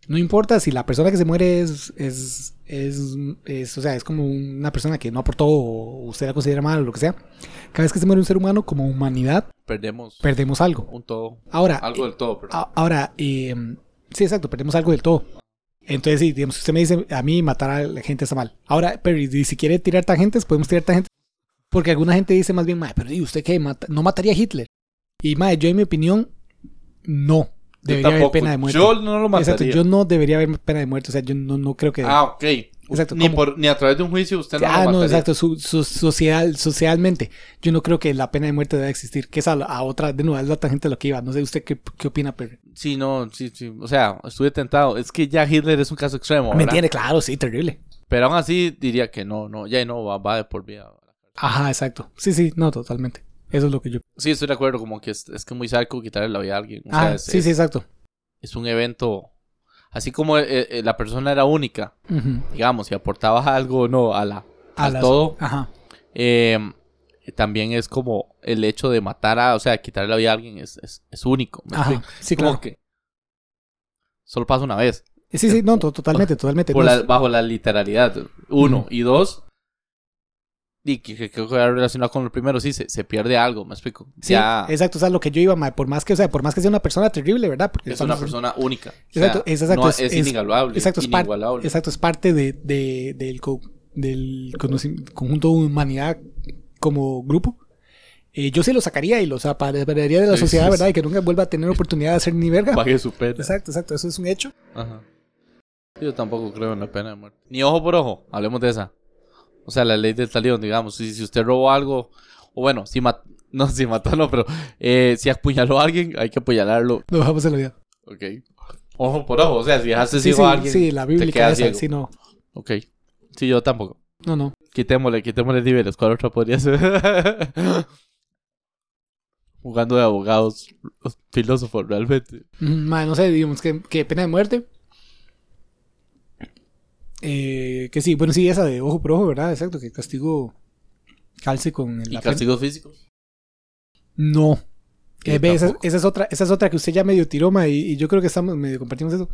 Speaker 1: no importa si la persona que se muere es, es, es, es, o sea, es como una persona que no aportó o usted la considera mal o lo que sea. Cada vez que se muere un ser humano, como humanidad,
Speaker 2: Perdemos
Speaker 1: perdemos algo.
Speaker 2: un todo.
Speaker 1: Ahora,
Speaker 2: Algo del todo, perdón.
Speaker 1: ahora, eh, sí, exacto, perdemos algo del todo. Entonces, sí, digamos, usted me dice, a mí matar a la gente está mal. Ahora, pero si quiere tirar tangentes, podemos tirar tangentes. Porque alguna gente dice más bien, "Mae, pero ¿y usted qué? Mata- ¿No mataría a Hitler? Y, mae, yo en mi opinión, no.
Speaker 2: Yo
Speaker 1: Debería haber pena de muerte.
Speaker 2: Yo no lo mataría.
Speaker 1: Exacto, yo no debería haber pena de muerte. O sea, yo no, no creo que...
Speaker 2: Ah, ok.
Speaker 1: Exacto,
Speaker 2: Ni, por, ni a través de un juicio usted no
Speaker 1: ah,
Speaker 2: lo
Speaker 1: no, exacto, su, su- social, socialmente. Yo no creo que la pena de muerte deba existir. Que es a, a otra, de nuevo, es la tangente de lo que iba. No sé usted qué, qué opina, pero...
Speaker 2: Sí, no, sí, sí. O sea, estuve tentado. Es que ya Hitler es un caso extremo,
Speaker 1: ¿Me entiende? Claro, sí, terrible.
Speaker 2: Pero aún así diría que no, no. Ya no, va, va de por vida.
Speaker 1: Ajá, exacto. Sí, sí, no, totalmente. Eso es lo que yo.
Speaker 2: Sí, estoy de acuerdo. Como que es, es que es muy sádico quitarle la vida a alguien. O
Speaker 1: ah,
Speaker 2: es,
Speaker 1: sí, sí, exacto.
Speaker 2: es un evento... Así como eh, eh, la persona era única, digamos, y aportaba algo o no a la,
Speaker 1: A las-
Speaker 2: todo,
Speaker 1: Ajá.
Speaker 2: eh, también es como el hecho de matar a, o sea, quitarle la vida a alguien es, es, es único. ¿me
Speaker 1: Ajá. Sí,
Speaker 2: como
Speaker 1: claro.
Speaker 2: que solo pasa una vez,
Speaker 1: Sí, sí, no, to- totalmente, totalmente.
Speaker 2: por
Speaker 1: No,
Speaker 2: la-
Speaker 1: es-
Speaker 2: bajo la literalidad. Uno. Y dos, y que, que creo que va relacionado con lo primero, sí, se, se pierde algo, me explico.
Speaker 1: sí,
Speaker 2: ya
Speaker 1: exacto, o sea, lo que yo iba, ma, por más que, o sea, por más que sea una persona terrible, ¿verdad? Porque
Speaker 2: es una persona única. O
Speaker 1: Exacto,
Speaker 2: sea,
Speaker 1: es exacto,
Speaker 2: no-
Speaker 1: es-
Speaker 2: es, inigualable.
Speaker 1: Exacto, es, par-
Speaker 2: inigualable.
Speaker 1: exacto, es parte de, de- del, co- del conoci- conjunto de humanidad como grupo. Eh, yo sí lo sacaría y lo separaría de la
Speaker 2: Sí,
Speaker 1: sociedad,
Speaker 2: sí,
Speaker 1: ¿verdad?
Speaker 2: sí.
Speaker 1: Y que nunca vuelva a tener oportunidad de hacer ni verga.
Speaker 2: Pague su pena.
Speaker 1: Exacto, exacto, eso es un hecho.
Speaker 2: Ajá. Yo tampoco creo en la pena de muerte. Ni ojo por ojo, hablemos de esa. O sea, la ley del talión, digamos. Si, si usted robó algo, o bueno, si ma- No, si mató no, pero eh, si apuñaló a alguien, hay que apuñalarlo.
Speaker 1: Lo dejamos en la vida.
Speaker 2: Ok. Ojo por ojo, o sea, si dejaste
Speaker 1: Sí,
Speaker 2: a alguien,
Speaker 1: sí, la
Speaker 2: te
Speaker 1: bíblica
Speaker 2: quedas
Speaker 1: esa, sí, no.
Speaker 2: Ok. Sí, yo tampoco.
Speaker 1: No, no.
Speaker 2: Quitémosle, quitémosle niveles. ¿Cuál otra podría ser? Jugando de abogados, filósofos, realmente.
Speaker 1: Mm, mae, no sé, digamos que, que pena de muerte. Eh, que sí, bueno, sí, esa de ojo por ojo, ¿verdad? Exacto, que castigo calce con
Speaker 2: ¿Y
Speaker 1: la pena.
Speaker 2: castigos físicos?
Speaker 1: No. Eh, ve, esa, esa es otra, esa es otra que usted ya medio tiró, ma, y, y yo creo que estamos medio compartimos eso.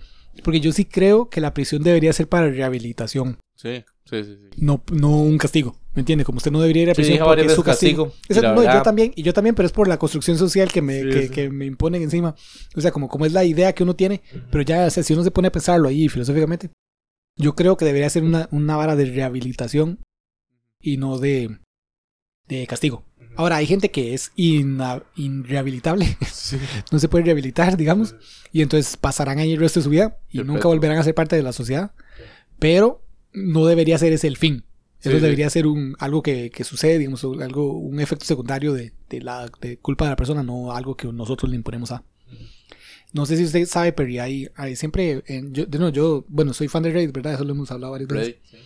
Speaker 1: Porque yo sí creo que la prisión debería ser para rehabilitación,
Speaker 2: Sí, sí, sí. sí.
Speaker 1: no, no un castigo. ¿Me entiende? Como usted no debería ir a prisión porque es su castigo.
Speaker 2: y
Speaker 1: no, y yo también, y yo también, pero es por la construcción social que me,
Speaker 2: Sí,
Speaker 1: que,
Speaker 2: sí.
Speaker 1: que me imponen encima. O sea, como, como es la idea que uno tiene, pero ya, o sea, si uno se pone a pensarlo ahí filosóficamente, yo creo que debería ser una, una vara de rehabilitación y no de, de castigo. Ahora, hay gente que es inrehabilitable,
Speaker 2: Sí.
Speaker 1: no se puede rehabilitar, digamos, y entonces pasarán ahí el resto de su vida y
Speaker 2: Perfecto.
Speaker 1: nunca volverán a ser parte de la sociedad, pero no debería ser ese el fin. Eso
Speaker 2: Sí, sí.
Speaker 1: debería ser un, algo que, que sucede, digamos, algo, un efecto secundario de, de la de culpa de la persona, no algo que nosotros le imponemos a. No sé si usted sabe, pero hay, hay siempre, en- yo, de nuevo, yo, bueno, soy fan de Reddit, ¿verdad? Eso lo hemos hablado varias veces.
Speaker 2: Sí.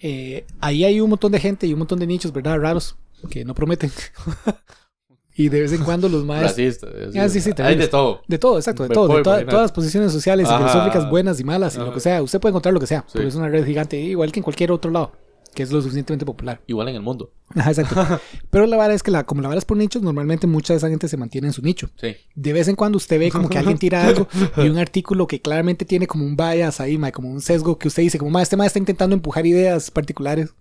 Speaker 1: Eh, ahí hay un montón de gente y un montón de nichos, ¿verdad? Raros, que no prometen. y de vez en cuando los más...
Speaker 2: Racista.
Speaker 1: Ah, sí, sí,
Speaker 2: Hay de todo.
Speaker 1: De todo, exacto, de
Speaker 2: Me
Speaker 1: todo, de
Speaker 2: imaginar.
Speaker 1: todas las posiciones sociales y filosóficas buenas y malas y lo que sea. Usted puede encontrar lo que sea, pero es una red gigante, igual que en cualquier otro lado, que es lo suficientemente popular.
Speaker 2: Igual en el mundo.
Speaker 1: Ajá, exacto. pero la vara es que la, como la vara es por nichos, normalmente mucha de esa gente se mantiene en su nicho.
Speaker 2: Sí.
Speaker 1: De vez en cuando usted ve como que alguien tira algo y un artículo que claramente tiene como un bias ahí, mae, como un sesgo que usted dice, como, "Ma, este mae está intentando empujar ideas particulares.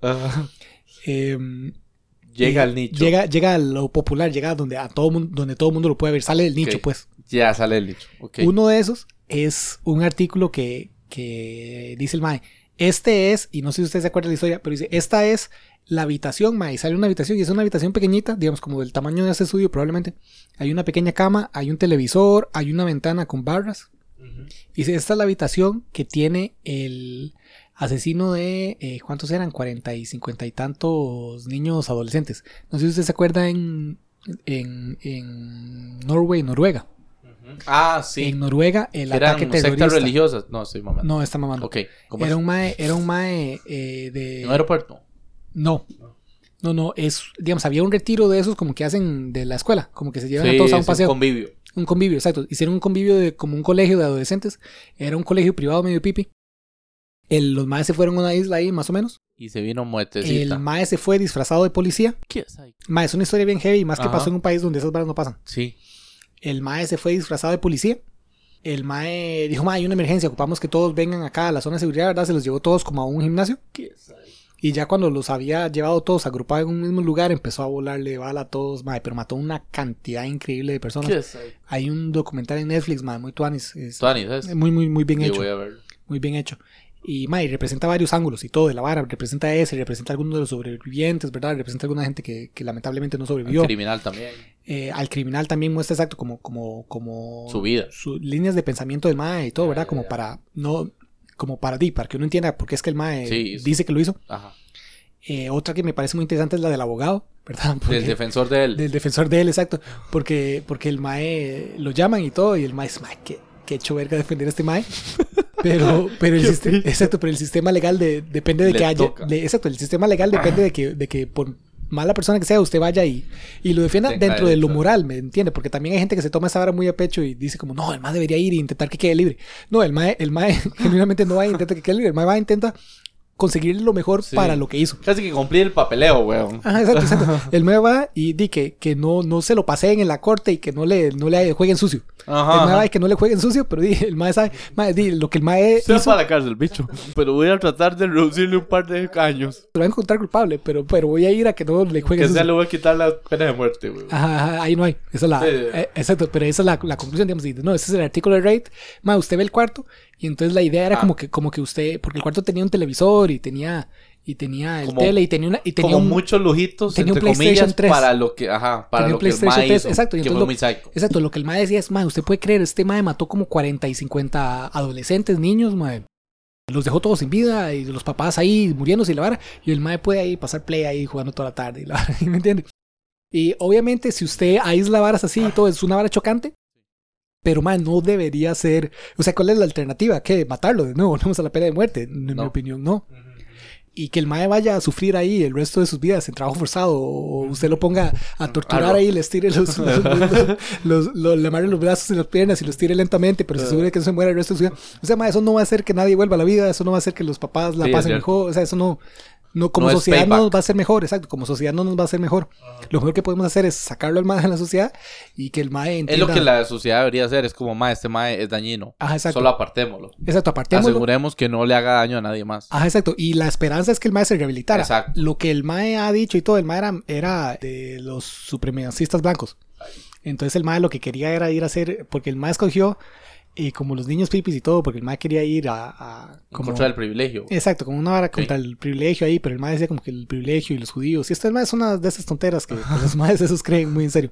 Speaker 1: Em,
Speaker 2: Llega
Speaker 1: eh,
Speaker 2: al nicho.
Speaker 1: Llega, llega a lo popular, llega a donde, a todo mundo, donde todo mundo lo puede ver, sale del nicho, pues.
Speaker 2: Ya sale el nicho.
Speaker 1: Uno de esos es un artículo que, que dice el Mae. Este es, y no sé si usted se acuerda de la historia, pero dice, esta es la habitación, Mae. Y sale una habitación y es una habitación pequeñita, digamos como del tamaño de ese estudio probablemente. Hay una pequeña cama, hay un televisor, hay una ventana con barras. Y dice, esta es la habitación que tiene el asesino de, eh, ¿cuántos eran? 40 y 50 y tantos niños adolescentes. No sé si usted se acuerda en, en, en Norway, Noruega.
Speaker 2: Ah, sí.
Speaker 1: En Noruega, el
Speaker 2: Eran
Speaker 1: ataque
Speaker 2: sectas
Speaker 1: terrorista.
Speaker 2: religiosas. No, estoy mamando.
Speaker 1: No, está mamando.
Speaker 2: Ok. ¿Cómo
Speaker 1: Era
Speaker 2: es?
Speaker 1: un mae, era un mae eh, de...
Speaker 2: ¿En un aeropuerto?
Speaker 1: No. No, no, es, digamos, había un retiro de esos como que hacen de la escuela, como que se llevan
Speaker 2: Sí,
Speaker 1: a todos a un paseo.
Speaker 2: convivio.
Speaker 1: Un convivio, exacto. Hicieron un convivio de como un colegio de adolescentes. Era un colegio privado medio pipi. El- los maes se fueron a una isla ahí, más o menos.
Speaker 2: Y se vino muertecita.
Speaker 1: El mae se fue disfrazado de policía.
Speaker 2: ¿Qué es ahí?
Speaker 1: Mae, es una historia bien heavy, más que
Speaker 2: Ajá.
Speaker 1: pasó en un país donde esas balas no pasan.
Speaker 2: Sí.
Speaker 1: El mae se fue disfrazado de policía. El mae dijo, mae, hay una emergencia, ocupamos que todos vengan acá a la zona de seguridad, ¿verdad? Se los llevó todos como a un gimnasio.
Speaker 2: ¿Qué es?
Speaker 1: Y ya cuando los había llevado todos agrupados en un mismo lugar, empezó a volarle bala a todos, mae, pero mató una cantidad increíble de personas.
Speaker 2: ¿Qué es?
Speaker 1: Hay un documental en Netflix, mae, muy tuanis. es
Speaker 2: Tuani, ¿sabes?
Speaker 1: muy, muy, muy bien hecho.
Speaker 2: voy a ver.
Speaker 1: Muy bien hecho. Y Mae representa varios ángulos y todo de la vara. Representa ese, representa a algunos de los sobrevivientes, ¿verdad? Representa a alguna gente que, que lamentablemente no sobrevivió.
Speaker 2: El criminal también.
Speaker 1: Eh, al criminal también muestra exacto como, como, como
Speaker 2: Su vida.
Speaker 1: sus líneas de pensamiento del Mae y todo, ¿verdad? Como para no, como para di, para que uno entienda por qué es que el Mae
Speaker 2: Sí,
Speaker 1: dice que lo hizo.
Speaker 2: Ajá.
Speaker 1: Eh, otra que me parece muy interesante es la del abogado, ¿verdad? Porque-
Speaker 2: Del defensor de él.
Speaker 1: del defensor de él, exacto. Porque, porque el Mae lo llaman y todo, y el Mae es, Mae, qué, qué hecho verga defender a este Mae. Pero, pero el sistema, exacto, pero el sistema legal de, depende de
Speaker 2: Le
Speaker 1: que haya, de- exacto, el sistema legal depende de que, de que por mala persona que sea, usted vaya y, y lo defienda
Speaker 2: Tenga
Speaker 1: dentro de lo moral, ¿me entiende? Porque también hay gente que se toma esa vara muy a pecho y dice como, no, el mae debería ir e intentar que quede libre. No, el mae, el mae genuinamente no va a intentar que quede libre, el mae va a intentar conseguir lo mejor
Speaker 2: Sí.
Speaker 1: para lo que hizo.
Speaker 2: Casi que cumplir el papeleo, weón.
Speaker 1: Ajá, exacto, exacto. El mae va y di que, que no, no se lo paseen en la corte y que no le, no le jueguen sucio.
Speaker 2: Ajá.
Speaker 1: el mae va y que no le jueguen sucio, pero di, el mae sabe, mae, di, lo que el mae
Speaker 2: Se va
Speaker 1: hizo,
Speaker 2: para la cárcel, bicho. Pero voy a tratar de reducirle un par de años.
Speaker 1: lo va a encontrar culpable, pero, pero voy a ir a que no le
Speaker 2: Que
Speaker 1: jueguen
Speaker 2: sea
Speaker 1: sucio.
Speaker 2: le voy a quitar la pena de muerte, weón.
Speaker 1: Ajá, ajá, ahí no hay. Esa es la,
Speaker 2: Sí,
Speaker 1: eh, exacto, pero esa es la, la conclusión, digamos. y, No, ese es el artículo de Raid. Ma, usted ve el cuarto y entonces la idea era
Speaker 2: Ah.
Speaker 1: como que como que usted, porque el cuarto tenía un televisor y tenía y tenía el
Speaker 2: Como-
Speaker 1: tele y tenía una y tenía
Speaker 2: Como
Speaker 1: un,
Speaker 2: muchos lujitos,
Speaker 1: tenía un
Speaker 2: entre
Speaker 1: PlayStation
Speaker 2: comillas,
Speaker 1: 3.
Speaker 2: para lo que, ajá, para
Speaker 1: Tenía
Speaker 2: lo
Speaker 1: un
Speaker 2: que el
Speaker 1: PlayStation
Speaker 2: mae
Speaker 1: 3,
Speaker 2: hizo,
Speaker 1: exacto, y
Speaker 2: que
Speaker 1: entonces lo-. Exacto, lo que el mae decía es, mae, usted puede creer, este mae mató como 40 y 50 adolescentes, niños, mae. Los dejó todos sin vida y los papás ahí muriéndose y la vara. Y el mae puede ahí pasar play ahí jugando toda la tarde y la vara, ¿me entiendes? Y obviamente, si usted aísla varas así y todo, es una vara chocante. Pero, man, no debería ser. O sea, ¿cuál es la alternativa? ¿Qué? ¿Matarlo de nuevo? ¿Volvemos a la pena de muerte? En mi
Speaker 2: No.
Speaker 1: opinión, no. Y que el mae vaya a sufrir ahí el resto de sus vidas en trabajo forzado. O usted lo ponga a torturar ahí y les tire los. los, los- los- le amarre los brazos y las piernas y los tire lentamente, pero se asegure que no se muera el resto de su vida. O sea, mae, eso no va a hacer que nadie vuelva a la vida. Eso no va a hacer que los papás la
Speaker 2: Sí,
Speaker 1: pasen mejor. O sea, eso no. No, como
Speaker 2: No es
Speaker 1: sociedad no nos va a hacer mejor, exacto. Como sociedad no nos va a hacer mejor. Lo mejor que podemos hacer es sacarlo al mae de la sociedad y que el mae
Speaker 2: Es
Speaker 1: entienda.
Speaker 2: lo que la sociedad debería hacer. Es como, ma, este mae es dañino.
Speaker 1: Ajá, exacto.
Speaker 2: Solo apartémoslo.
Speaker 1: Exacto, apartémoslo.
Speaker 2: Aseguremos que no le haga daño a nadie más.
Speaker 1: Ajá, exacto. Y la esperanza es que el mae se rehabilitara.
Speaker 2: Exacto.
Speaker 1: Lo que el mae ha dicho y todo, el mae era, era de los supremacistas blancos. Entonces el mae lo que quería era ir a hacer, porque el mae escogió, y como los niños pipis y todo, porque el mae quería ir a... a
Speaker 2: En
Speaker 1: como,
Speaker 2: contra del privilegio.
Speaker 1: Exacto, como una vara contra el privilegio ahí, pero el mae decía como que el privilegio y los judíos. Y esto el mae es una de esas tonteras que pues, los maes esos creen muy en serio.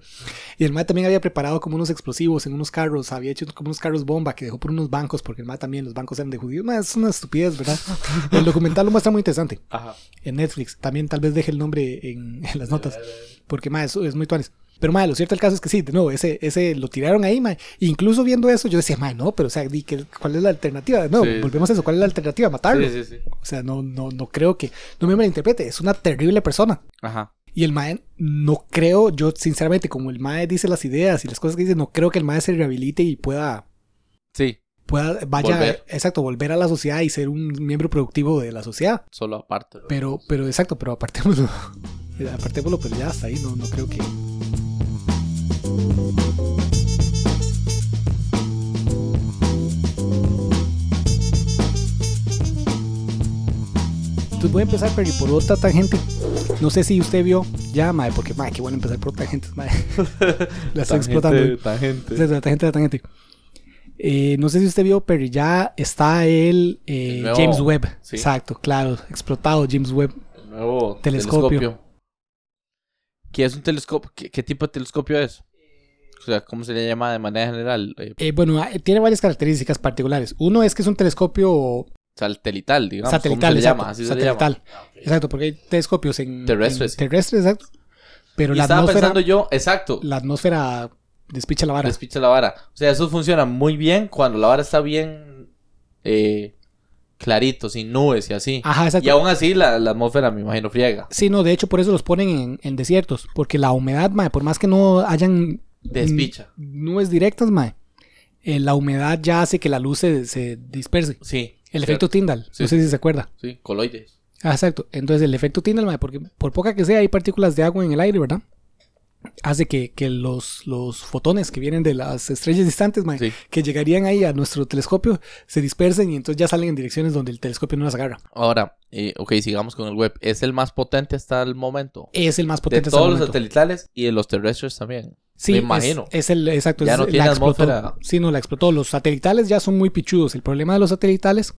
Speaker 1: Y el mae también había preparado como unos explosivos en unos carros, había hecho como unos carros bomba que dejó por unos bancos, porque el mae también, los bancos eran de judíos. Mae, es una estupidez, ¿verdad? El documental lo muestra muy interesante
Speaker 2: Ajá.
Speaker 1: en Netflix. También tal vez deje el nombre en, en las notas, porque mae, eso es muy tuanes. Pero mae, lo cierto del caso es que sí, de nuevo, ese, ese lo tiraron ahí, mae. Incluso viendo eso, yo decía, mae, no, pero o sea, di que, ¿cuál es la alternativa? No,
Speaker 2: Sí.
Speaker 1: volvemos a eso, ¿cuál es la alternativa? Matarlo.
Speaker 2: Sí, sí, sí.
Speaker 1: O sea, no, no, no creo que. No me malinterprete, es una terrible persona.
Speaker 2: Ajá.
Speaker 1: Y el Mae, no creo, yo sinceramente, como el Mae dice las ideas y las cosas que dice, no creo que el Mae se rehabilite y pueda.
Speaker 2: Sí.
Speaker 1: pueda vaya,
Speaker 2: Volver.
Speaker 1: exacto, volver a la sociedad y ser un miembro productivo de la sociedad.
Speaker 2: Solo aparte.
Speaker 1: Pero, pero exacto, pero apartémoslo. Apartémoslo, pero ya hasta ahí, no, no creo que. Entonces voy a empezar, Perry, por otra tangente. No sé si usted vio ya, mae, porque mae, qué bueno empezar por tangentes, mae. La estoy explotando.
Speaker 2: Tangente.
Speaker 1: La tangente, la tangente. Eh, no sé si usted vio, pero ya está el, eh,
Speaker 2: El nuevo-
Speaker 1: James Webb.
Speaker 2: sí.
Speaker 1: Exacto, claro, explotado James Webb.
Speaker 2: El nuevo
Speaker 1: Telescopio.
Speaker 2: telescopio. ¿Qué es un telescopio? ¿Qué, qué tipo de telescopio es? O sea, ¿cómo se le llama de manera general? Eh,
Speaker 1: Eh, bueno, ah, tiene varias características particulares. Uno es que es un telescopio
Speaker 2: satelital, digamos.
Speaker 1: satelital,
Speaker 2: ¿Cómo se le llama? Así
Speaker 1: satelital.
Speaker 2: se le llama.
Speaker 1: Exacto, porque hay telescopios en
Speaker 2: Terrestres.
Speaker 1: en terrestres, exacto. Pero
Speaker 2: Y
Speaker 1: la
Speaker 2: estaba
Speaker 1: atmósfera,
Speaker 2: pensando yo, exacto,
Speaker 1: la atmósfera despicha la vara.
Speaker 2: despicha la vara. O sea, eso funciona muy bien cuando la vara está bien eh, clarito, sin nubes y así.
Speaker 1: Ajá, exacto.
Speaker 2: Y aún así la, la atmósfera, me imagino, friega.
Speaker 1: Sí, no, de hecho por eso los ponen en, en desiertos, porque la humedad, mae, por más que no hayan
Speaker 2: Despicha.
Speaker 1: mm, nubes directas, mae, eh, la humedad ya hace que la luz se, se disperse.
Speaker 2: Sí.
Speaker 1: El
Speaker 2: cierto.
Speaker 1: efecto Tyndall,
Speaker 2: Sí.
Speaker 1: no sé si se acuerda.
Speaker 2: Sí, coloides.
Speaker 1: Ah, exacto. Entonces el efecto Tyndall, mae, porque por poca que sea hay partículas de agua en el aire, ¿verdad? Hace que, que los, los fotones que vienen de las estrellas distantes,
Speaker 2: Sí.
Speaker 1: que llegarían ahí a nuestro telescopio, se dispersen y entonces ya salen en direcciones donde el telescopio no las agarra.
Speaker 2: Ahora, eh, ok, sigamos con el web. ¿Es el más potente hasta el momento?
Speaker 1: Es el más
Speaker 2: De
Speaker 1: potente hasta el
Speaker 2: todos los
Speaker 1: momento.
Speaker 2: satelitales y de los terrestres también.
Speaker 1: Sí,
Speaker 2: me imagino.
Speaker 1: Es, el exacto.
Speaker 2: Ya
Speaker 1: es-
Speaker 2: no
Speaker 1: la
Speaker 2: tiene
Speaker 1: explotó.
Speaker 2: atmósfera.
Speaker 1: Sí, no, la explotó. Los satelitales ya son muy pichudos. El problema de los satelitales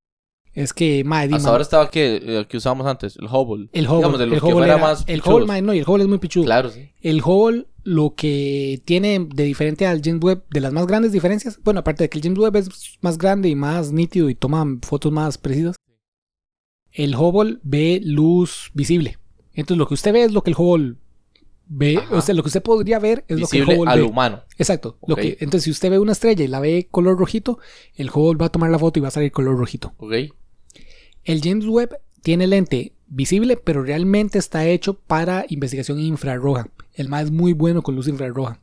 Speaker 1: es que, mae,
Speaker 2: Hasta
Speaker 1: man,
Speaker 2: ahora estaba que, eh, que usábamos antes, el Hubble.
Speaker 1: el Hubble,
Speaker 2: Digamos, de los
Speaker 1: el
Speaker 2: que fuera
Speaker 1: era-
Speaker 2: más
Speaker 1: el mae, no, y el Hubble es muy pichudo.
Speaker 2: Claro, sí.
Speaker 1: El Hubble lo que tiene de diferente al James Webb, de las más grandes diferencias, bueno, aparte de que el James Webb es más grande y más nítido y toma fotos más precisas, el Hubble ve luz visible. Entonces lo que usted ve es lo que el Hubble ve,
Speaker 2: Ajá.
Speaker 1: o sea, lo que usted podría ver es lo que el Hubble
Speaker 2: al
Speaker 1: ve.
Speaker 2: humano.
Speaker 1: Exacto. Lo que, entonces, si usted ve una estrella y la ve color rojito, el Hubble va a tomar la foto y va a salir color rojito.
Speaker 2: ¿Ok?
Speaker 1: El James Webb tiene lente visible, pero realmente está hecho para investigación infrarroja. El MA es muy bueno con luz infrarroja.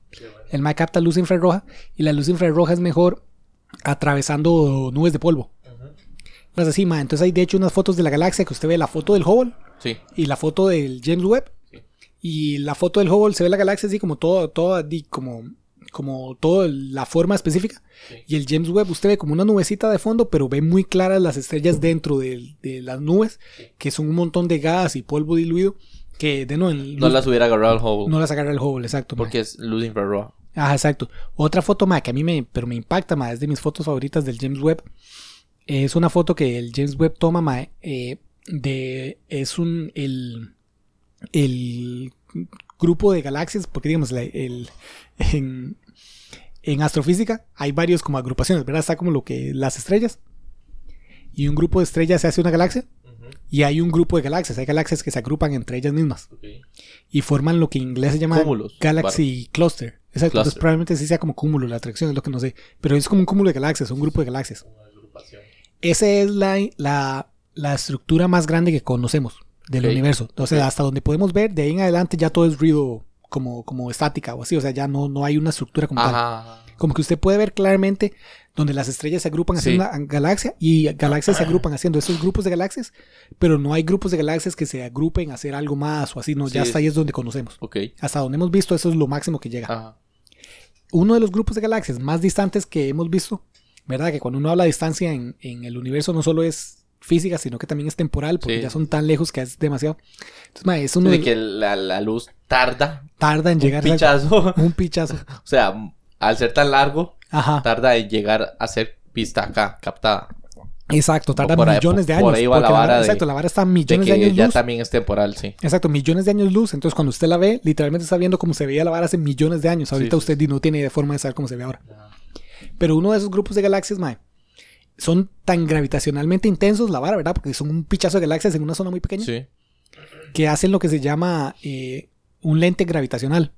Speaker 1: El MA capta luz infrarroja y la luz infrarroja es mejor atravesando nubes de polvo. No es así, ma. Entonces hay de hecho unas fotos de la galaxia que usted ve la foto del Hubble
Speaker 2: Sí.
Speaker 1: y la foto del James Webb.
Speaker 2: Sí.
Speaker 1: Y la foto del Hubble se ve la galaxia así como todo, todo, como, como toda la forma específica.
Speaker 2: Sí.
Speaker 1: Y el James Webb usted ve como una nubecita de fondo, pero ve muy claras las estrellas dentro de, las nubes, que son un montón de gas y polvo diluido, que de en
Speaker 2: No
Speaker 1: luz-
Speaker 2: las hubiera agarrado el Hubble.
Speaker 1: no las agarra el Hubble, exacto. ma.
Speaker 2: porque es luz infrarroja.
Speaker 1: Ajá, exacto. Otra foto, ma, que a mí me, pero me impacta, ma, es de mis fotos favoritas del James Webb. Es una foto que el James Webb toma, ma, eh, de, es un, el, el grupo de galaxias, porque digamos, la- el, en, en astrofísica hay varios como agrupaciones, ¿verdad? Está como lo que, las estrellas. Y un grupo de estrellas se hace una galaxia. Y hay un grupo de galaxias. Hay galaxias que se agrupan entre ellas mismas. Y forman lo que en inglés se llama
Speaker 2: Cúmulos.
Speaker 1: Galaxy Cluster. Exacto. Entonces
Speaker 2: Cluster.
Speaker 1: probablemente sí sea como cúmulo la atracción, es lo que no sé. Pero es como un cúmulo de galaxias, un grupo de galaxias. Esa es la, la, la estructura más grande que conocemos del universo. O sea,
Speaker 2: Ok.
Speaker 1: hasta donde podemos ver, de ahí en adelante ya todo es ruido como, como estática o así. O sea, ya no, no hay una estructura como tal. Como que usted puede ver claramente donde las estrellas se agrupan haciendo
Speaker 2: Sí.
Speaker 1: una galaxia y galaxias se agrupan haciendo esos grupos de galaxias, pero no hay grupos de galaxias que se agrupen a hacer algo más o así. No, ya hasta ahí es donde conocemos.
Speaker 2: Ok.
Speaker 1: Hasta donde hemos visto, eso es lo máximo que llega
Speaker 2: Ajá.
Speaker 1: uno de los grupos de galaxias más distantes que hemos visto, ¿verdad? Que cuando uno habla de distancia en, en el universo no solo es física, sino que también es temporal, porque
Speaker 2: Sí.
Speaker 1: ya son tan lejos que es demasiado. Entonces, mae, es uno
Speaker 2: de
Speaker 1: de
Speaker 2: que la, la luz tarda
Speaker 1: tarda en llegar
Speaker 2: un pichazo.
Speaker 1: un pichazo.
Speaker 2: o sea, al ser tan largo,
Speaker 1: Ajá,
Speaker 2: tarda en llegar a ser vista acá, captada.
Speaker 1: exacto, tarda
Speaker 2: Por ahí-
Speaker 1: millones de
Speaker 2: por
Speaker 1: años.
Speaker 2: ahí va la vara de-
Speaker 1: exacto, la vara está
Speaker 2: De
Speaker 1: millones de,
Speaker 2: que
Speaker 1: años
Speaker 2: ya
Speaker 1: luz.
Speaker 2: también es temporal, sí.
Speaker 1: Exacto, millones de años luz. Entonces, cuando usted la ve, literalmente está viendo cómo se veía la vara hace millones de años. Ahorita
Speaker 2: sí,
Speaker 1: usted no tiene forma de saber cómo se ve ahora. Pero uno de esos grupos de galaxias, mae, son tan gravitacionalmente intensos la vara, ¿verdad? Porque son un pichazo de galaxias en una zona muy pequeña.
Speaker 2: Sí.
Speaker 1: que hacen lo que se llama eh, un lente gravitacional.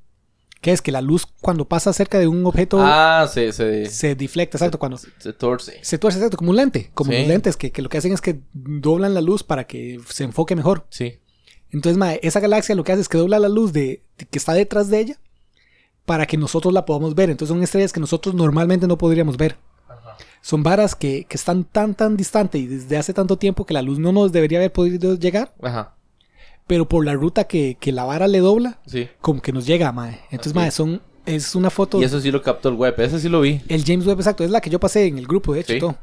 Speaker 1: Que es que la luz cuando pasa cerca de un objeto
Speaker 2: Ah, se, se,
Speaker 1: se deflecta, exacto, cuando
Speaker 2: se torce.
Speaker 1: se tuerce, exacto, como un lente, como
Speaker 2: Sí.
Speaker 1: los lentes que, que lo que hacen es que doblan la luz para que se enfoque mejor.
Speaker 2: Sí.
Speaker 1: Entonces, esa galaxia lo que hace es que dobla la luz de, de que está detrás de ella para que nosotros la podamos ver. Entonces son estrellas que nosotros normalmente no podríamos ver. Son varas que, que están tan, tan distantes y desde hace tanto tiempo que la luz no nos debería haber podido llegar,
Speaker 2: Ajá.
Speaker 1: pero por la ruta que, que la vara le dobla,
Speaker 2: Sí.
Speaker 1: como que nos llega, mae. Entonces,
Speaker 2: Ok.
Speaker 1: mae, son, es una foto.
Speaker 2: Y eso sí lo captó el web. Ese sí lo vi.
Speaker 1: El James Webb, exacto, es la que yo pasé en el grupo, de hecho,
Speaker 2: Sí.
Speaker 1: todo.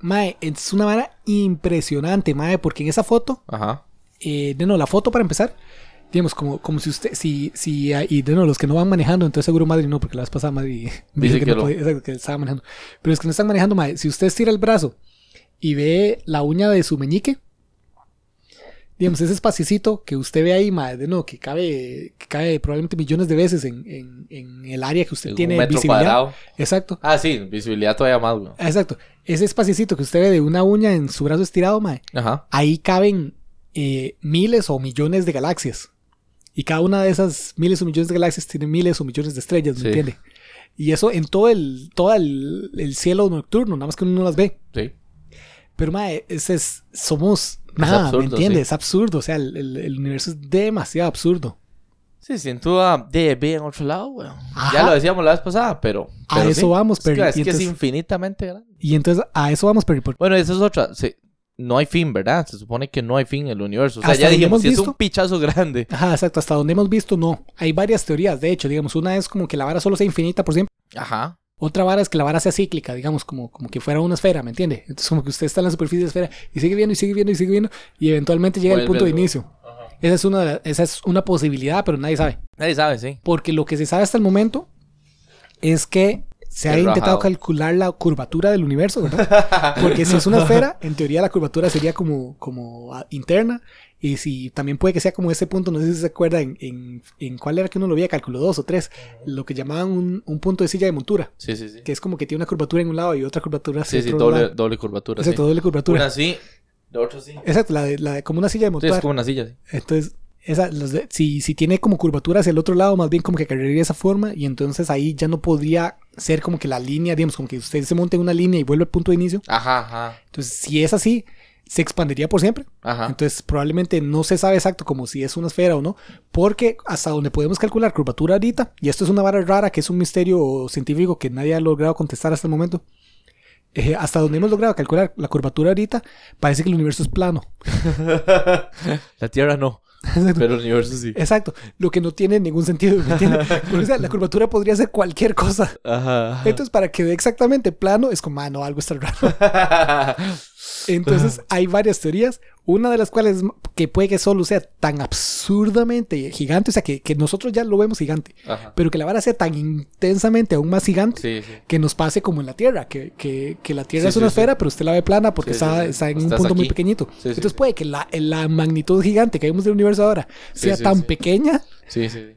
Speaker 1: Mae, es una vara impresionante, mae, porque en esa foto,
Speaker 2: Ajá.
Speaker 1: eh, no, la foto para empezar, digamos, como, como si usted, si, si, hay- y de no, los que no van manejando, entonces seguro Madrid no, porque la vez pasada Madrid dijo que,
Speaker 2: que
Speaker 1: no podía, exacto, que estaba manejando. Pero es que no están manejando, mae, si usted estira el brazo y ve la uña de su meñique, digamos, ese espaciocito que usted ve ahí, mae, de no, que cabe, que cabe probablemente millones de veces en, en, en el área que usted
Speaker 2: Un
Speaker 1: tiene
Speaker 2: metro
Speaker 1: visibilidad.
Speaker 2: cuadrado.
Speaker 1: Exacto.
Speaker 2: Ah, sí, visibilidad todavía más, güey.
Speaker 1: Exacto. Ese espaciocito que usted ve de una uña en su brazo estirado,
Speaker 2: Ajá.
Speaker 1: ahí caben eh, miles o millones de galaxias. Y cada una de esas miles o millones de galaxias tiene miles o millones de estrellas, ¿me
Speaker 2: Sí.
Speaker 1: entiende? Y eso en todo el, todo el, el cielo nocturno, nada más que uno no las ve.
Speaker 2: Sí.
Speaker 1: Pero, mae, es, somos nada,
Speaker 2: absurdo,
Speaker 1: ¿me entiendes?
Speaker 2: sí.
Speaker 1: Es absurdo. O sea, el, el- el universo es demasiado absurdo.
Speaker 2: Sí, sin duda ver en otro lado. Ya lo decíamos la vez pasada, pero.
Speaker 1: A
Speaker 2: pero
Speaker 1: eso
Speaker 2: sí.
Speaker 1: vamos,
Speaker 2: Es que,
Speaker 1: Perry.
Speaker 2: es, que es infinitamente grande.
Speaker 1: Y entonces a eso vamos, Perry.
Speaker 2: Bueno, esa es otra. sí, no hay fin, ¿verdad? Se supone que no hay fin en el universo. O sea,
Speaker 1: Hasta
Speaker 2: ya dijimos, si es
Speaker 1: visto.
Speaker 2: un pichazo grande.
Speaker 1: Ajá, exacto. Hasta donde hemos visto, no. Hay varias teorías, de hecho. Digamos, una es como que la vara solo sea infinita por siempre.
Speaker 2: Ajá.
Speaker 1: Otra vara es que la vara sea cíclica, digamos, como, como que fuera una esfera, ¿me entiende? Entonces, como que usted está en la superficie de la esfera y sigue viendo y sigue viendo y sigue viendo y eventualmente llega al
Speaker 2: Vuelve
Speaker 1: punto de inicio. Esa es, una, de la- esa es una posibilidad, pero nadie sabe.
Speaker 2: Nadie sabe, sí.
Speaker 1: Porque lo que se sabe hasta el momento es que se ha intentado calcular la curvatura del universo, ¿verdad? Porque si es una esfera, en teoría la curvatura sería como, como ah, interna. Y si también puede que sea como ese punto, no sé si se acuerda en, en, en cuál era que uno lo veía, cálculo 2 o 3, lo que llamaban un, un punto de silla de montura,
Speaker 2: Sí, sí, sí.
Speaker 1: que es como que tiene una curvatura en un lado y otra curvatura hacia
Speaker 2: Sí, sí,
Speaker 1: otro
Speaker 2: doble,
Speaker 1: lado.
Speaker 2: doble curvatura.
Speaker 1: Exacto,
Speaker 2: sí.
Speaker 1: doble curvatura.
Speaker 2: Una sí, la otra sí.
Speaker 1: Exacto, la de, la de como una silla de
Speaker 2: Sí,
Speaker 1: montar.
Speaker 2: es como una silla, sí.
Speaker 1: Entonces, esa, los de- si, si tiene como curvatura hacia el otro lado, más bien como que cargaría esa forma y entonces ahí ya no podría ser como que la línea, digamos, como que usted se monte en una línea y vuelve al punto de inicio.
Speaker 2: Ajá, ajá.
Speaker 1: Entonces, si es así, se expandiría por siempre.
Speaker 2: Ajá.
Speaker 1: Entonces, probablemente no se sabe exacto como si es una esfera o no, porque hasta donde podemos calcular curvatura ahorita, y esto es una vara rara que es un misterio científico que nadie ha logrado contestar hasta el momento. eh, hasta donde hemos logrado calcular la curvatura ahorita, parece que el universo es plano.
Speaker 2: la Tierra no, pero el universo sí.
Speaker 1: Exacto, lo que no tiene ningún sentido. ¿me entiende? Porque, o sea, la curvatura podría ser cualquier cosa.
Speaker 2: Ajá.
Speaker 1: Entonces, para que dé exactamente plano, es como, ah, no, algo está raro. Entonces, hay varias teorías. Una de las cuales que puede que solo sea tan absurdamente gigante, o sea, que, que nosotros ya lo vemos gigante,
Speaker 2: Ajá.
Speaker 1: pero que la vara sea tan intensamente aún más gigante
Speaker 2: Sí, sí.
Speaker 1: que nos pase como en la Tierra, que, que, que la Tierra
Speaker 2: Sí,
Speaker 1: es una esfera, pero usted la ve plana porque está, está en un
Speaker 2: Estás
Speaker 1: punto muy pequeñito. Entonces, puede que la, la magnitud gigante que vemos del universo ahora sea tan pequeña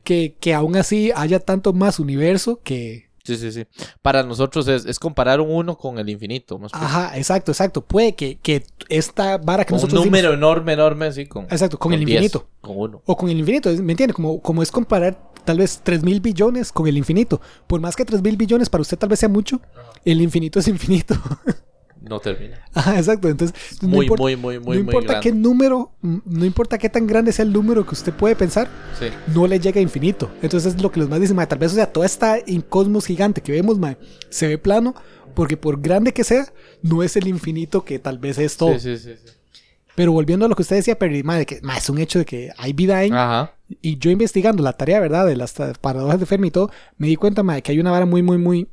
Speaker 1: que, que aún así haya tanto más universo que,
Speaker 2: Sí, sí, sí. Para nosotros es, es comparar un uno con el infinito. ¿me explico?
Speaker 1: Ajá, exacto, exacto. Puede que, que esta vara que
Speaker 2: Con un
Speaker 1: nosotros
Speaker 2: número
Speaker 1: dimos-
Speaker 2: enorme, enorme, así con...
Speaker 1: Exacto, con el
Speaker 2: 10,
Speaker 1: infinito.
Speaker 2: Con uno.
Speaker 1: O con el infinito, ¿me entiende? Como, como es comparar tal vez 3 mil billones con el infinito. Por más que 3 mil billones para usted tal vez sea mucho, el infinito es infinito.
Speaker 2: No termina.
Speaker 1: Ajá, exacto. Entonces, no
Speaker 2: Muy,
Speaker 1: importa,
Speaker 2: muy, muy, muy,
Speaker 1: no
Speaker 2: muy
Speaker 1: importa
Speaker 2: grande.
Speaker 1: qué número, mm, no importa qué tan grande sea el número que usted puede pensar,
Speaker 2: Sí.
Speaker 1: no le llega a infinito. Entonces es lo que los más dicen, tal vez, o sea, toda esta cosmos gigante que vemos, mae, se ve plano, porque por grande que sea, no es el infinito que tal vez es todo.
Speaker 2: Sí, sí, sí, sí.
Speaker 1: Pero volviendo a lo que usted decía, Perry, mae, de que mae, es un hecho de que hay vida en...
Speaker 2: Ajá.
Speaker 1: Y yo investigando la tarea, ¿verdad? De las paradojas de Fermi y todo, me di cuenta, mae, que hay una vara muy, muy, muy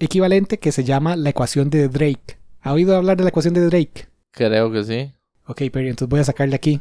Speaker 1: equivalente que se llama la ecuación de Drake. ¿Ha oído hablar de la ecuación de Drake?
Speaker 2: Creo que sí.
Speaker 1: Ok, Perry, entonces voy a sacarle aquí.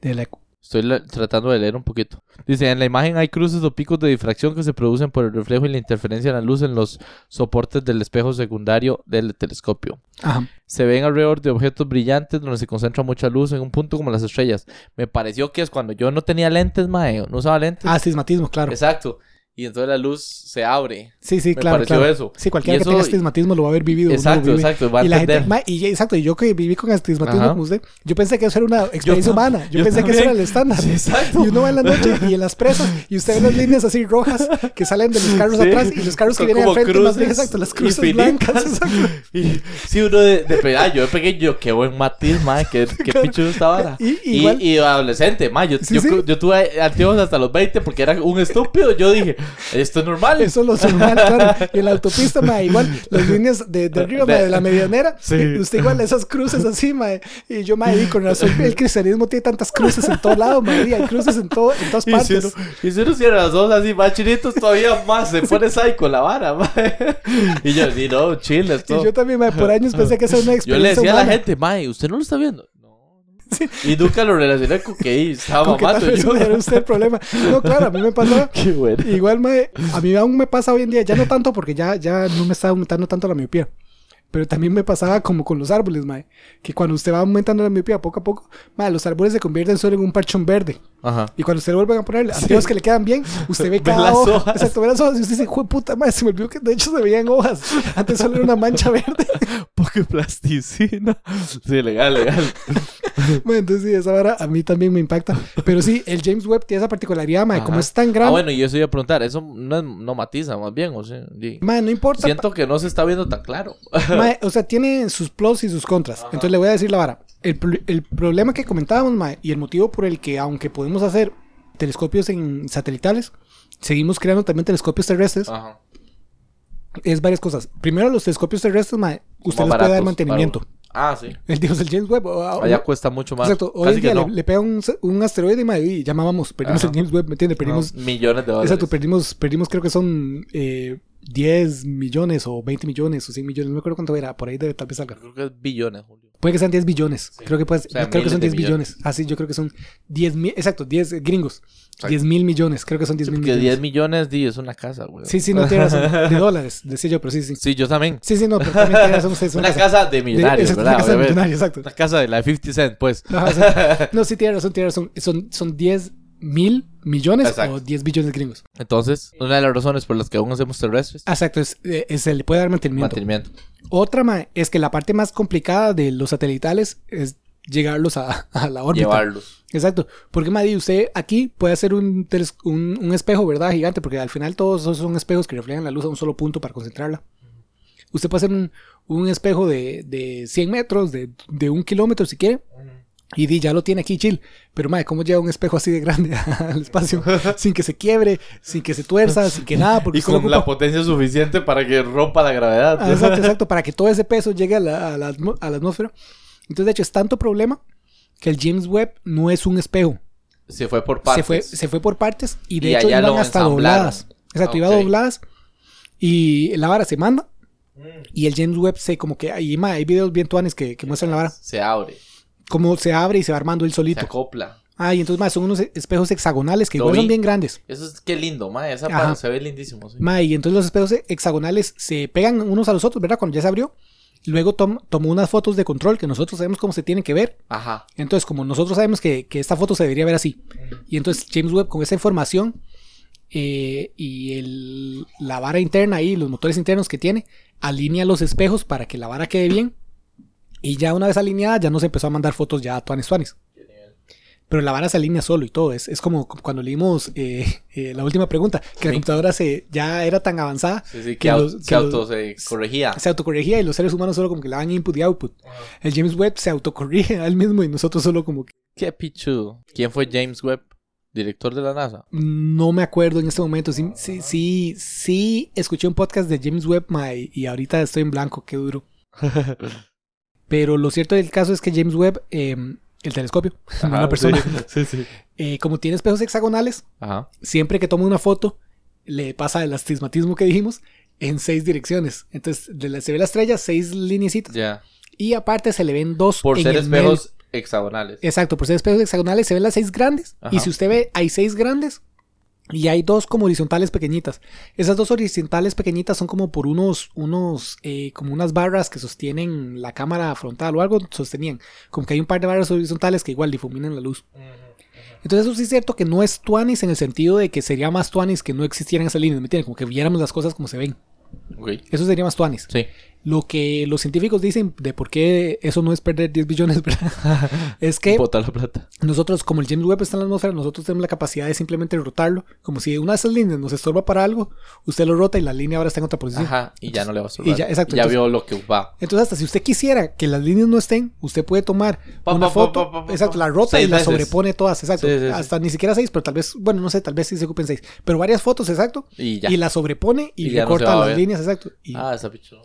Speaker 1: De la
Speaker 2: Estoy tratando de leer un poquito. Dice, en la imagen hay cruces o picos de difracción que se producen por el reflejo y la interferencia de la luz en los soportes del espejo secundario del telescopio.
Speaker 1: Ajá.
Speaker 2: Se ven alrededor de objetos brillantes donde se concentra mucha luz en un punto como las estrellas. Me pareció que es cuando yo no tenía lentes, mae, no usaba lentes.
Speaker 1: Ah, astigmatismo, claro.
Speaker 2: Exacto. Y entonces la luz se abre.
Speaker 1: Sí, sí,
Speaker 2: Me
Speaker 1: claro.
Speaker 2: pareció
Speaker 1: claro.
Speaker 2: eso.
Speaker 1: Sí, cualquiera que tenga astigmatismo lo va a haber vivido.
Speaker 2: Exacto,
Speaker 1: vive.
Speaker 2: exacto. Va a
Speaker 1: Y la gente, ma, y exacto, y yo que viví con astigmatismo
Speaker 2: Ajá.
Speaker 1: como usted, yo pensé que eso era una experiencia humana. Yo,
Speaker 2: yo
Speaker 1: pensé que eso era el estándar.
Speaker 2: Sí, exacto.
Speaker 1: Y uno va en la noche y en las presas y usted ve las líneas así rojas que salen de los carros
Speaker 2: Sí.
Speaker 1: atrás y los carros que vienen al frente más bien,
Speaker 2: cruces
Speaker 1: exacto, las cruces
Speaker 2: infinitas.
Speaker 1: blancas. exacto.
Speaker 2: Y sí, uno de, de ah, yo de pequeño, qué buen matiz, ma, qué, qué pichudo esta vara.
Speaker 1: Y-
Speaker 2: Y, adolescente, ma, yo,
Speaker 1: Sí,
Speaker 2: yo, yo tuve anteojos hasta los 20 porque era un estúpido. Yo dije, esto es normal.
Speaker 1: Eso es lo normal, claro. Y en la autopista, ma, igual, las líneas de, de arriba, ma, de la medianera,
Speaker 2: Sí.
Speaker 1: y usted igual esas cruces así, ma, y yo, ma, y con razón, el cristianismo tiene tantas cruces en todo lado, ma, y hay cruces en, todo, en todas
Speaker 2: Y si,
Speaker 1: partes.
Speaker 2: y si uno cierra los ojos así más chinitos, todavía más se pone psycho la vara, ma. Y yo, no, chill,
Speaker 1: Y
Speaker 2: esto.
Speaker 1: yo también, ma, por años pensé que esa era una
Speaker 2: Yo
Speaker 1: experiencia
Speaker 2: le decía a la gente, ma, ¿usted no lo está viendo? Y nunca lo relacioné con que estaba mamando yo.
Speaker 1: era usted el problema. No, claro, a mí me.
Speaker 2: Qué bueno.
Speaker 1: Igual, mae, a mí aún me pasa hoy en día, ya no tanto porque ya, ya no me está aumentando tanto la miopía. Pero también me pasaba como con los árboles, mae, que cuando usted va aumentando la miopía poco a poco, mae, los árboles se convierten solo en un parchón verde.
Speaker 2: Ajá.
Speaker 1: Y cuando usted le vuelven a poner anteojos que le quedan bien, usted ve cada
Speaker 2: las
Speaker 1: hoja.
Speaker 2: hojas.
Speaker 1: Exacto, ve las hojas y usted dice, "Jue puta madre, se me olvidó que de hecho se veían hojas. Antes solo era una mancha verde.
Speaker 2: Porque plasticina. Sí, legal, legal.
Speaker 1: Mae, entonces sí, esa vara a mí también me impacta. Pero sí, el James Webb tiene esa particularidad, mae, como es tan
Speaker 2: Ah,
Speaker 1: grande.
Speaker 2: bueno, y eso iba a preguntar. Eso no, no matiza, más bien, o sea.
Speaker 1: Mae, no importa.
Speaker 2: Siento que no se está viendo tan claro.
Speaker 1: Mae, o sea, tiene sus pros y sus contras. Entonces le voy a decir la vara. El, el problema que comentábamos, Mae, y el motivo por el que, aunque podemos hacer telescopios en satelitales, seguimos creando también telescopios terrestres,
Speaker 2: Ajá.
Speaker 1: es varias cosas. Primero, los telescopios terrestres, Mae, usted les puede dar mantenimiento.
Speaker 2: Ah, sí.
Speaker 1: El Dios del James Webb. o- o-
Speaker 2: Allá cuesta mucho más.
Speaker 1: Exacto. Hoy en día
Speaker 2: no.
Speaker 1: le, le pega un, un asteroide, y llamábamos, perdimos
Speaker 2: Ajá.
Speaker 1: el James Webb, ¿me entiende? Perdimos,
Speaker 2: No, millones de dólares.
Speaker 1: exacto, perdimos, perdimos creo que son eh, 10 millones o 20 millones o 100 millones, no me acuerdo cuánto era, por ahí debe tal vez salga.
Speaker 2: Creo que es billones, Julio.
Speaker 1: Puede que sean 10 billones. Creo que, puede,
Speaker 2: O sea,
Speaker 1: creo que son
Speaker 2: miles
Speaker 1: 10
Speaker 2: de
Speaker 1: billones. Ah, sí, yo creo que son 10 mil. Exacto, 10 eh, gringos.
Speaker 2: Exacto.
Speaker 1: 10 mil millones. Creo que son 10 mil
Speaker 2: Porque 10
Speaker 1: millones.
Speaker 2: millones, di, es una casa, güey.
Speaker 1: Sí, sí, no tiene razón. De dólares, decía yo, pero sí, sí.
Speaker 2: Sí, yo también.
Speaker 1: Sí, sí, no, pero también tiene razón usted. es
Speaker 2: Una casa de
Speaker 1: de-
Speaker 2: millonarios,
Speaker 1: exacto,
Speaker 2: ¿verdad?
Speaker 1: Una casa de millonarios, exacto.
Speaker 2: Una casa de la 50 Cent, pues.
Speaker 1: Ajá, exacto. No, sí, tiene razón, tiene razón. Son, son 10 mil millones
Speaker 2: Exacto.
Speaker 1: o 10 billones gringos.
Speaker 2: Entonces, una de las razones por las que aún hacemos terrestres,
Speaker 1: Exacto, es, eh, es- se le puede dar mantenimiento.
Speaker 2: mantenimiento.
Speaker 1: Otra ma, es que la parte más complicada de los satelitales es llegarlos a, a la órbita.
Speaker 2: Llevarlos.
Speaker 1: Exacto. Porque, Maddy, usted aquí puede hacer un, un, un espejo, ¿verdad? Gigante, porque al final todos esos son espejos que reflejan la luz a un solo punto para concentrarla. Usted puede hacer un, un espejo de, de 100 metros, de, de un kilómetro si quiere, y di, ya lo tiene aquí chill. Pero, madre, ¿cómo lleva un espejo así de grande al espacio? sin que se quiebre, sin que se tuerza, sin que nada. Porque
Speaker 2: Y con la potencia suficiente para que rompa la gravedad.
Speaker 1: Ah, exacto, exacto, para que todo ese peso llegue a la, a la atmo- a la atmósfera. Entonces, de hecho, es tanto problema que el James Webb no es un espejo.
Speaker 2: Se fue por partes.
Speaker 1: Se fue, se fue por partes y de
Speaker 2: Y
Speaker 1: hecho iban hasta dobladas. Exacto, iba
Speaker 2: Ok.
Speaker 1: dobladas y la vara se manda
Speaker 2: Mm.
Speaker 1: y el James Webb se como que ahí ma, hay videos bien tuanes que, que muestran la vara
Speaker 2: Se abre.
Speaker 1: Cómo se abre y se va armando él
Speaker 2: Se
Speaker 1: solito.
Speaker 2: acopla.
Speaker 1: Ah, y entonces ma, son unos espejos hexagonales que
Speaker 2: Lo
Speaker 1: igual son bien grandes.
Speaker 2: Eso es qué lindo, ma. Esa se ve lindísimo. Sí.
Speaker 1: Ma, y entonces los espejos hexagonales se pegan unos a los otros, ¿verdad? Cuando ya se abrió. Luego tom- tomó unas fotos de control que nosotros sabemos cómo se tienen que ver.
Speaker 2: Ajá.
Speaker 1: Entonces, como nosotros sabemos que, que esta foto se debería ver así. Y entonces James Webb con esa información eh, y el, la vara interna ahí, los motores internos que tiene, alinea los espejos para que la vara quede bien. Y ya una vez alineada, ya nos empezó a mandar fotos ya a Tuanis Tuanis. Pero la vara se alinea solo y todo. Es, es como cuando leímos eh, eh, la última pregunta, que la computadora se, ya era tan avanzada
Speaker 2: Sí, sí, que,
Speaker 1: que los-
Speaker 2: que se corregía.
Speaker 1: se autocorregía y los seres humanos solo como que le daban input y output. El James Webb se autocorrige a él mismo y nosotros solo como que
Speaker 2: Qué pichudo. ¿Quién fue James Webb? Director de la NASA.
Speaker 1: no me acuerdo en este momento. Sí, sí, sí, sí escuché un podcast de James Webb y ahorita estoy en blanco, qué duro. Pero lo cierto del caso es que James Webb, eh, el telescopio, no
Speaker 2: Ajá,
Speaker 1: la persona,
Speaker 2: Sí, sí. sí.
Speaker 1: eh, como tiene espejos hexagonales,
Speaker 2: Ajá.
Speaker 1: siempre que toma una foto, le pasa el astigmatismo que dijimos en seis direcciones. Entonces de la- se ve la estrella, seis lineecitas.
Speaker 2: Ya.
Speaker 1: Y aparte se le ven dos
Speaker 2: Por
Speaker 1: en
Speaker 2: ser
Speaker 1: el medio.
Speaker 2: espejos hexagonales.
Speaker 1: Exacto, por ser espejos hexagonales se ven las seis grandes.
Speaker 2: Ajá.
Speaker 1: Y si usted ve, hay seis grandes y hay dos como horizontales pequeñitas. Esas dos horizontales pequeñitas son como por unos, unos, eh, como unas barras que sostienen la cámara frontal o algo sostenían. Como que hay un par de barras horizontales que igual difuminan la luz. Entonces eso sí es cierto que no es tuanis en el sentido de que sería más tuanis que no existieran esas líneas, ¿me entienden? Como que viéramos las cosas como se ven.
Speaker 2: Ok.
Speaker 1: Eso sería más tuanis.
Speaker 2: Sí.
Speaker 1: Lo que los científicos dicen de por qué eso no es perder 10 billones, ¿verdad? es que
Speaker 2: Botar la plata.
Speaker 1: nosotros, como el James Webb está en la atmósfera, nosotros tenemos la capacidad de simplemente rotarlo. Como si una de esas líneas nos estorba para algo, usted lo rota y la línea ahora está en otra posición.
Speaker 2: Ajá. Y ya no le va a
Speaker 1: Y ya, exacto,
Speaker 2: Ya
Speaker 1: entonces-
Speaker 2: vio lo que va.
Speaker 1: Entonces, hasta si usted quisiera que las líneas no estén, usted puede tomar
Speaker 2: Pa,
Speaker 1: una
Speaker 2: pa,
Speaker 1: foto,
Speaker 2: pa,
Speaker 1: exacto, la rota y la
Speaker 2: veces.
Speaker 1: sobrepone todas, exacto.
Speaker 2: Sí, sí, sí.
Speaker 1: hasta ni siquiera seis, pero tal vez, bueno, no sé, tal vez sí se ocupen seis. Pero varias fotos, exacto.
Speaker 2: Y ya.
Speaker 1: Y la sobrepone y,
Speaker 2: Y ya no se
Speaker 1: recorta
Speaker 2: va a
Speaker 1: las líneas, exacto. Y,
Speaker 2: Ah, esa pichudo.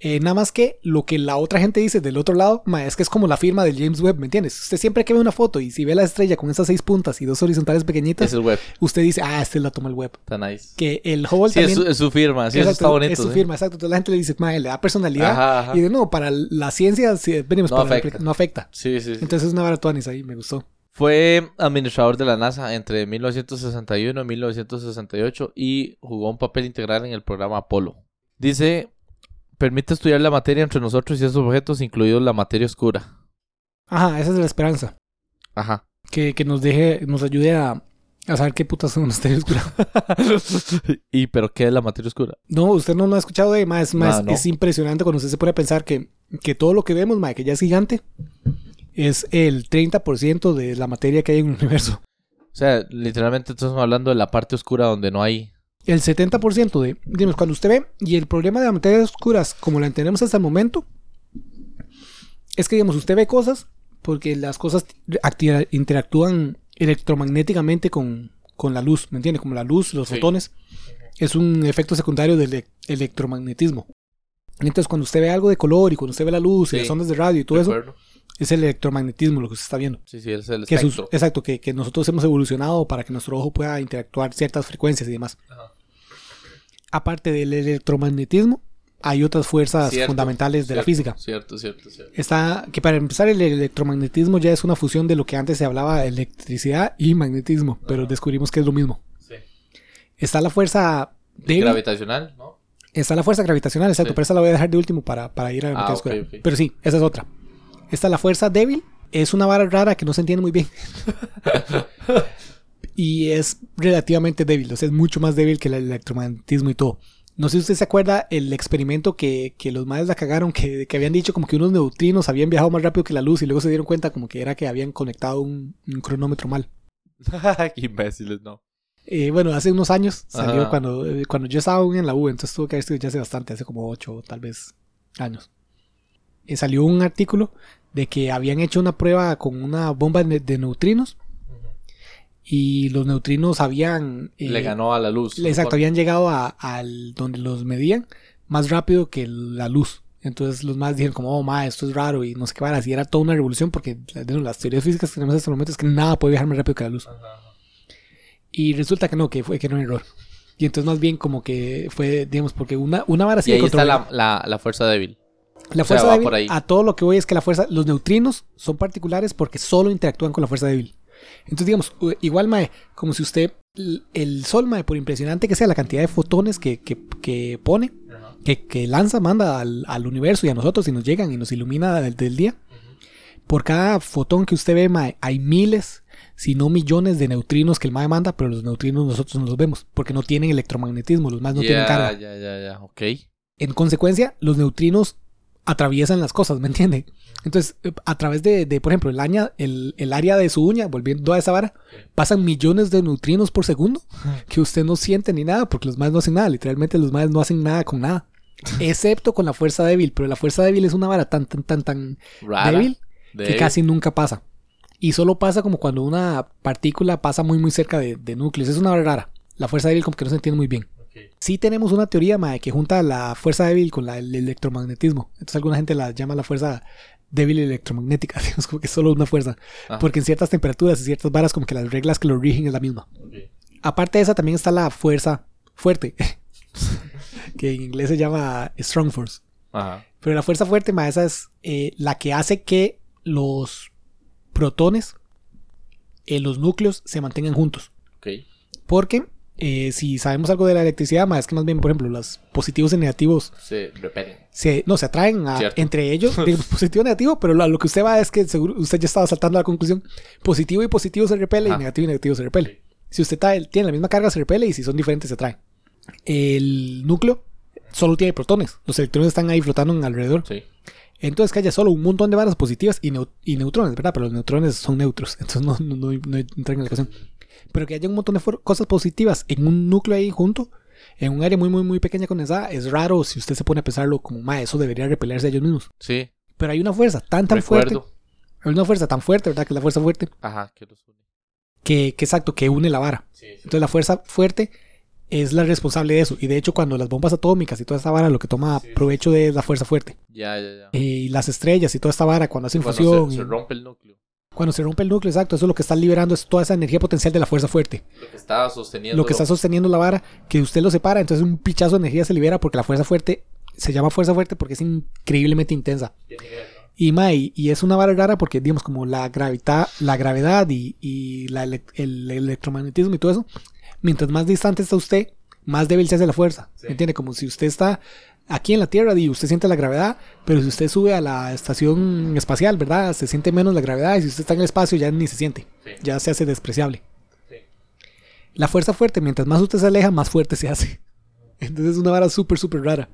Speaker 1: Eh, nada más que lo que la otra gente dice del otro lado, ma, es que es como la firma del James Webb, ¿me entiendes? Usted siempre que ve una foto y si ve la estrella con esas seis puntas y dos horizontales pequeñitas,
Speaker 2: Es el web.
Speaker 1: usted dice, ah, este la toma el web.
Speaker 2: Está nice.
Speaker 1: Que el Hubble
Speaker 2: Sí, es
Speaker 1: también...
Speaker 2: su, es su firma. Sí, eso
Speaker 1: Exacto,
Speaker 2: está bonito.
Speaker 1: Es su
Speaker 2: sí.
Speaker 1: firma, exacto. Entonces la gente le dice, ma, le da personalidad.
Speaker 2: Ajá, ajá.
Speaker 1: Y de nuevo, para la ciencia, sí, venimos,
Speaker 2: No
Speaker 1: para
Speaker 2: afecta.
Speaker 1: no afecta.
Speaker 2: Sí, sí, sí.
Speaker 1: Entonces es una baratuanis ahí, me gustó.
Speaker 2: Fue administrador de la NASA entre 1961 y 1968 y jugó un papel integral en el programa Apolo. Dice, permite estudiar la materia entre nosotros y esos objetos, incluidos la materia oscura.
Speaker 1: Ajá, esa es la esperanza.
Speaker 2: Ajá.
Speaker 1: Que, que nos deje, nos ayude a, a saber qué putas son las teorías oscuras.
Speaker 2: ¿Y pero qué es la materia oscura?
Speaker 1: No, usted no lo ha escuchado de más, más
Speaker 2: Ah, no.
Speaker 1: es impresionante cuando usted se pone a pensar que, que todo lo que vemos, ma, que ya es gigante, es el 30% de la materia que hay en el universo.
Speaker 2: O sea, literalmente estamos hablando de la parte oscura donde no hay...
Speaker 1: El 70% de, digamos, cuando usted ve, y el problema de las materias oscuras, como la entendemos hasta el momento, es que, digamos, usted ve cosas porque las cosas interactúan electromagnéticamente con, con la luz, ¿me entiende? Como la luz, los
Speaker 2: Sí.
Speaker 1: fotones, es un efecto secundario del ele- electromagnetismo. Entonces, cuando usted ve algo de color y cuando usted ve la luz y
Speaker 2: Sí.
Speaker 1: las ondas de radio y todo eso, es el electromagnetismo lo que usted está viendo.
Speaker 2: Sí, sí, es el
Speaker 1: Que sus-
Speaker 2: espectro.
Speaker 1: exacto, que, que nosotros hemos evolucionado para que nuestro ojo pueda interactuar ciertas frecuencias y demás.
Speaker 2: Ajá.
Speaker 1: Aparte del electromagnetismo, hay otras fuerzas
Speaker 2: Cierto,
Speaker 1: fundamentales de la física.
Speaker 2: Cierto, cierto, cierto.
Speaker 1: Está que para empezar el electromagnetismo ya es una fusión de lo que antes se hablaba electricidad y magnetismo, pero descubrimos que es lo mismo.
Speaker 2: Sí.
Speaker 1: Está la fuerza débil,
Speaker 2: Gravitacional, ¿no?
Speaker 1: está la fuerza gravitacional, exacto,
Speaker 2: Sí.
Speaker 1: pero esa la voy a dejar de último para, para ir a la
Speaker 2: Ah,
Speaker 1: materia
Speaker 2: ok,
Speaker 1: oscura.
Speaker 2: ok.
Speaker 1: Pero sí, esa es otra. Está la fuerza débil, es una vara rara que no se entiende muy bien. y es relativamente débil, o sea, es mucho más débil que el electromagnetismo y todo. No sé si usted se acuerda el experimento que, que los madres la cagaron, que, que habían dicho como que unos neutrinos habían viajado más rápido que la luz y luego se dieron cuenta como que era que habían conectado un, un cronómetro mal.
Speaker 2: Qué imbéciles, no.
Speaker 1: Eh, bueno, hace unos años salió
Speaker 2: Ajá.
Speaker 1: cuando, eh, cuando yo estaba aún en la U, entonces tuvo que haber sido ya hace bastante, hace como 8 tal vez años. Eh, salió un artículo de que habían hecho una prueba con una bomba de neutrinos y los neutrinos habían... eh,
Speaker 2: Le ganó a la luz.
Speaker 1: Exacto, habían llegado a, al donde los medían más rápido que la luz. Entonces los más dijeron como, oh, ma, esto es raro y no sé qué varas. Y era toda una revolución porque bueno, las teorías físicas que tenemos hasta el momento es que nada puede viajar más rápido que la luz.
Speaker 2: Ajá, ajá.
Speaker 1: Y resulta que no, que fue que no era error. Y entonces más bien como que fue, digamos, porque una, una vara así
Speaker 2: Y ahí está la, la, la fuerza débil.
Speaker 1: la
Speaker 2: o sea,
Speaker 1: fuerza
Speaker 2: va
Speaker 1: débil,
Speaker 2: por ahí.
Speaker 1: a todo lo que voy es que la fuerza, los neutrinos son particulares porque solo interactúan con la fuerza débil. Entonces, digamos, igual, Mae, como si usted, el sol, Mae, por impresionante que sea la cantidad de fotones que, que, que pone, que, que lanza, manda al, al universo y a nosotros y nos llegan y nos ilumina del, del día. por cada fotón que usted ve, mae, hay miles, si no millones de neutrinos que el mae manda, pero los neutrinos nosotros no los vemos, porque no tienen electromagnetismo, los más no tienen
Speaker 2: Ya,
Speaker 1: carga.
Speaker 2: ya, ya, ya. Ok.
Speaker 1: En consecuencia, los neutrinos atraviesan las cosas, ¿me entiende? Entonces, eh, a través de, de, por ejemplo, el, aña- el, el área de su uña, volviendo a esa vara, pasan millones de neutrinos por segundo que usted no siente ni nada, porque los más no hacen nada. Literalmente, los más no hacen nada con nada. Excepto con la fuerza débil, pero la fuerza débil es una vara tan, tan, tan, tan
Speaker 2: Rara.
Speaker 1: débil que casi nunca pasa. Y solo pasa como cuando una partícula pasa muy, muy cerca de, de núcleos. Es una vara rara. La fuerza débil como que no se entiende muy bien. Sí tenemos una teoría, mae, que junta la fuerza débil con la- el electromagnetismo. Entonces alguna gente la llama la fuerza débil electromagnética. Digamos como que es solo una fuerza.
Speaker 2: Ajá.
Speaker 1: Porque en ciertas temperaturas y ciertas varas como que las reglas que lo rigen es la misma. Aparte de esa también está la fuerza fuerte. que en inglés se llama strong force.
Speaker 2: Ajá.
Speaker 1: Pero la fuerza fuerte, ma, esa es eh, la que hace que los protones en los núcleos se mantengan juntos.
Speaker 2: Ok.
Speaker 1: Porque eh, si sabemos algo de la electricidad, ma, es que más bien, por ejemplo, los positivos y negativos
Speaker 2: Se repelen.
Speaker 1: se, no, se atraen a- entre ellos, positivo y negativo, pero lo, lo que usted va es que seguro usted ya estaba saltando a la conclusión, positivo y positivo se repele
Speaker 2: Ajá.
Speaker 1: y negativo y negativo se repele. Si usted trae- tiene la misma carga se repele y si son diferentes se atraen. El núcleo solo tiene protones, los electrones están ahí flotando en alrededor.
Speaker 2: Sí.
Speaker 1: Entonces que haya solo un montón de varas positivas y, neu- y neutrones, ¿verdad? Pero los neutrones son neutros, entonces no, no, no, no entran en la ecuación. Pero que haya un montón de cosas positivas en un núcleo ahí junto, en un área muy, muy, muy pequeña condensada, es raro si usted se pone a pensarlo como, ma, eso debería repelerse a ellos mismos.
Speaker 2: Sí.
Speaker 1: Pero hay una fuerza tan, tan fuerte, hay una fuerza tan fuerte, ¿verdad? Que es la fuerza fuerte,
Speaker 2: Ajá. Que los une.
Speaker 1: que, que exacto, que une la vara.
Speaker 2: Sí, sí.
Speaker 1: Entonces la fuerza fuerte es la responsable de eso. Y de hecho cuando las bombas atómicas y toda esta vara lo que toma
Speaker 2: Sí, sí,
Speaker 1: provecho de es la fuerza fuerte.
Speaker 2: Ya, ya, ya.
Speaker 1: Eh, y las estrellas y toda esta vara cuando hacen
Speaker 2: Cuando
Speaker 1: fusión.
Speaker 2: se, rompe el núcleo.
Speaker 1: Cuando se rompe el núcleo, exacto, eso es lo que está liberando es toda esa energía potencial de la fuerza fuerte.
Speaker 2: Lo que estaba sosteniendo.
Speaker 1: Lo que está sosteniendo la vara, que usted lo separa, entonces un pichazo de energía se libera porque la fuerza fuerte se llama fuerza fuerte porque es increíblemente intensa. Y, ma, y, y es una vara rara porque, digamos, como la gravedad, la gravedad y, y la ele- el electromagnetismo y todo eso, mientras más distante está usted, más débil se hace la fuerza.
Speaker 2: Sí.
Speaker 1: ¿Me entiende? Como si usted está aquí en la Tierra y usted siente la gravedad, pero si usted sube a la estación espacial, ¿verdad? Se siente menos la gravedad y si usted está en el espacio ya ni se siente.
Speaker 2: Sí.
Speaker 1: Ya se hace despreciable.
Speaker 2: Sí.
Speaker 1: La fuerza fuerte, mientras más usted se aleja, más fuerte se hace. Entonces es una vara súper, súper rara.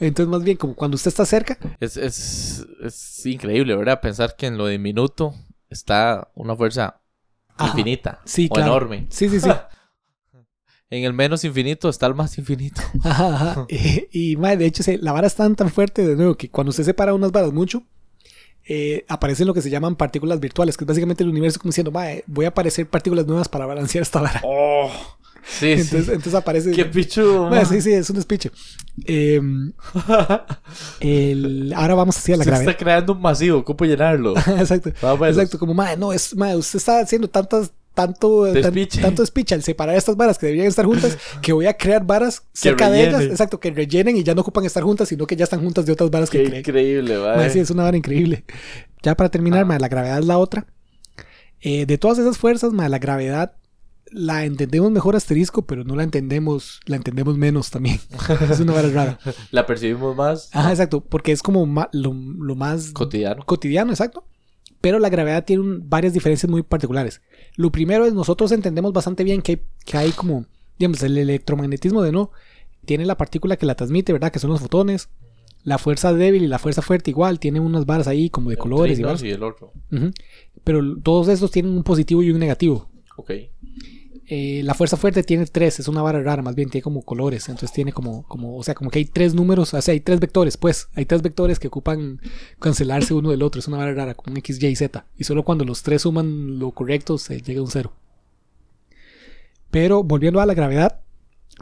Speaker 1: Entonces más bien como cuando usted está cerca,
Speaker 2: Es, es, es increíble, ¿verdad? Pensar que en lo diminuto está una fuerza
Speaker 1: Ajá.
Speaker 2: infinita
Speaker 1: Sí,
Speaker 2: o
Speaker 1: claro.
Speaker 2: enorme.
Speaker 1: Sí, sí, sí.
Speaker 2: En el menos infinito está el más infinito.
Speaker 1: Ajá, ajá. Y, y, mae, de hecho, la vara es tan, tan fuerte, de nuevo, que cuando usted separa unas varas mucho, eh, aparecen lo que se llaman partículas virtuales, que es básicamente el universo como diciendo, mae, voy a aparecer partículas nuevas para balancear esta vara.
Speaker 2: Oh, sí,
Speaker 1: Entonces,
Speaker 2: sí.
Speaker 1: entonces aparece...
Speaker 2: Qué pichudo.
Speaker 1: Mae,
Speaker 2: man.
Speaker 1: sí, sí, es un despiche. Eh, el- ahora vamos hacia la
Speaker 2: Se
Speaker 1: gravedad.
Speaker 2: está creando un masivo. ¿Cómo llenarlo?
Speaker 1: Exacto.
Speaker 2: Pues.
Speaker 1: Exacto, como, madre, no, es, madre, usted está haciendo tantas, tanto, tan- tanto despiche al separar estas varas que deberían estar juntas, que voy a crear varas cerca de ellas, exacto, que rellenen y ya no ocupan estar juntas, sino que ya están juntas de otras varas que creé.
Speaker 2: increíble, ¿vale?
Speaker 1: sí, es una vara increíble. Ya para terminar,
Speaker 2: Ah.
Speaker 1: la gravedad es la otra. Eh, de todas esas fuerzas, madre, la gravedad la entendemos mejor asterisco, pero no la entendemos, la entendemos menos también. es una vara rara.
Speaker 2: La percibimos más
Speaker 1: Ajá, exacto, porque es como ma- lo, lo más
Speaker 2: cotidiano.
Speaker 1: cotidiano, exacto. Pero la gravedad tiene un- varias diferencias muy particulares. Lo primero es, nosotros entendemos bastante bien que hay, que hay como, digamos, el electromagnetismo de no, tiene la partícula que la transmite, ¿verdad? Que son los fotones. La fuerza débil y la fuerza fuerte igual, tienen unas varas ahí como de colores y
Speaker 2: y el otro.
Speaker 1: Pero todos estos tienen un positivo y un negativo.
Speaker 2: Ok.
Speaker 1: Eh, la fuerza fuerte tiene tres, es una vara rara, más bien tiene como colores, entonces tiene como, como, o sea, como que hay tres números, o sea, hay tres vectores, pues, hay tres vectores que ocupan cancelarse uno del otro, es una vara rara, como un X, Y, Z, y solo cuando los tres suman lo correcto se llega a un cero. Pero volviendo a la gravedad,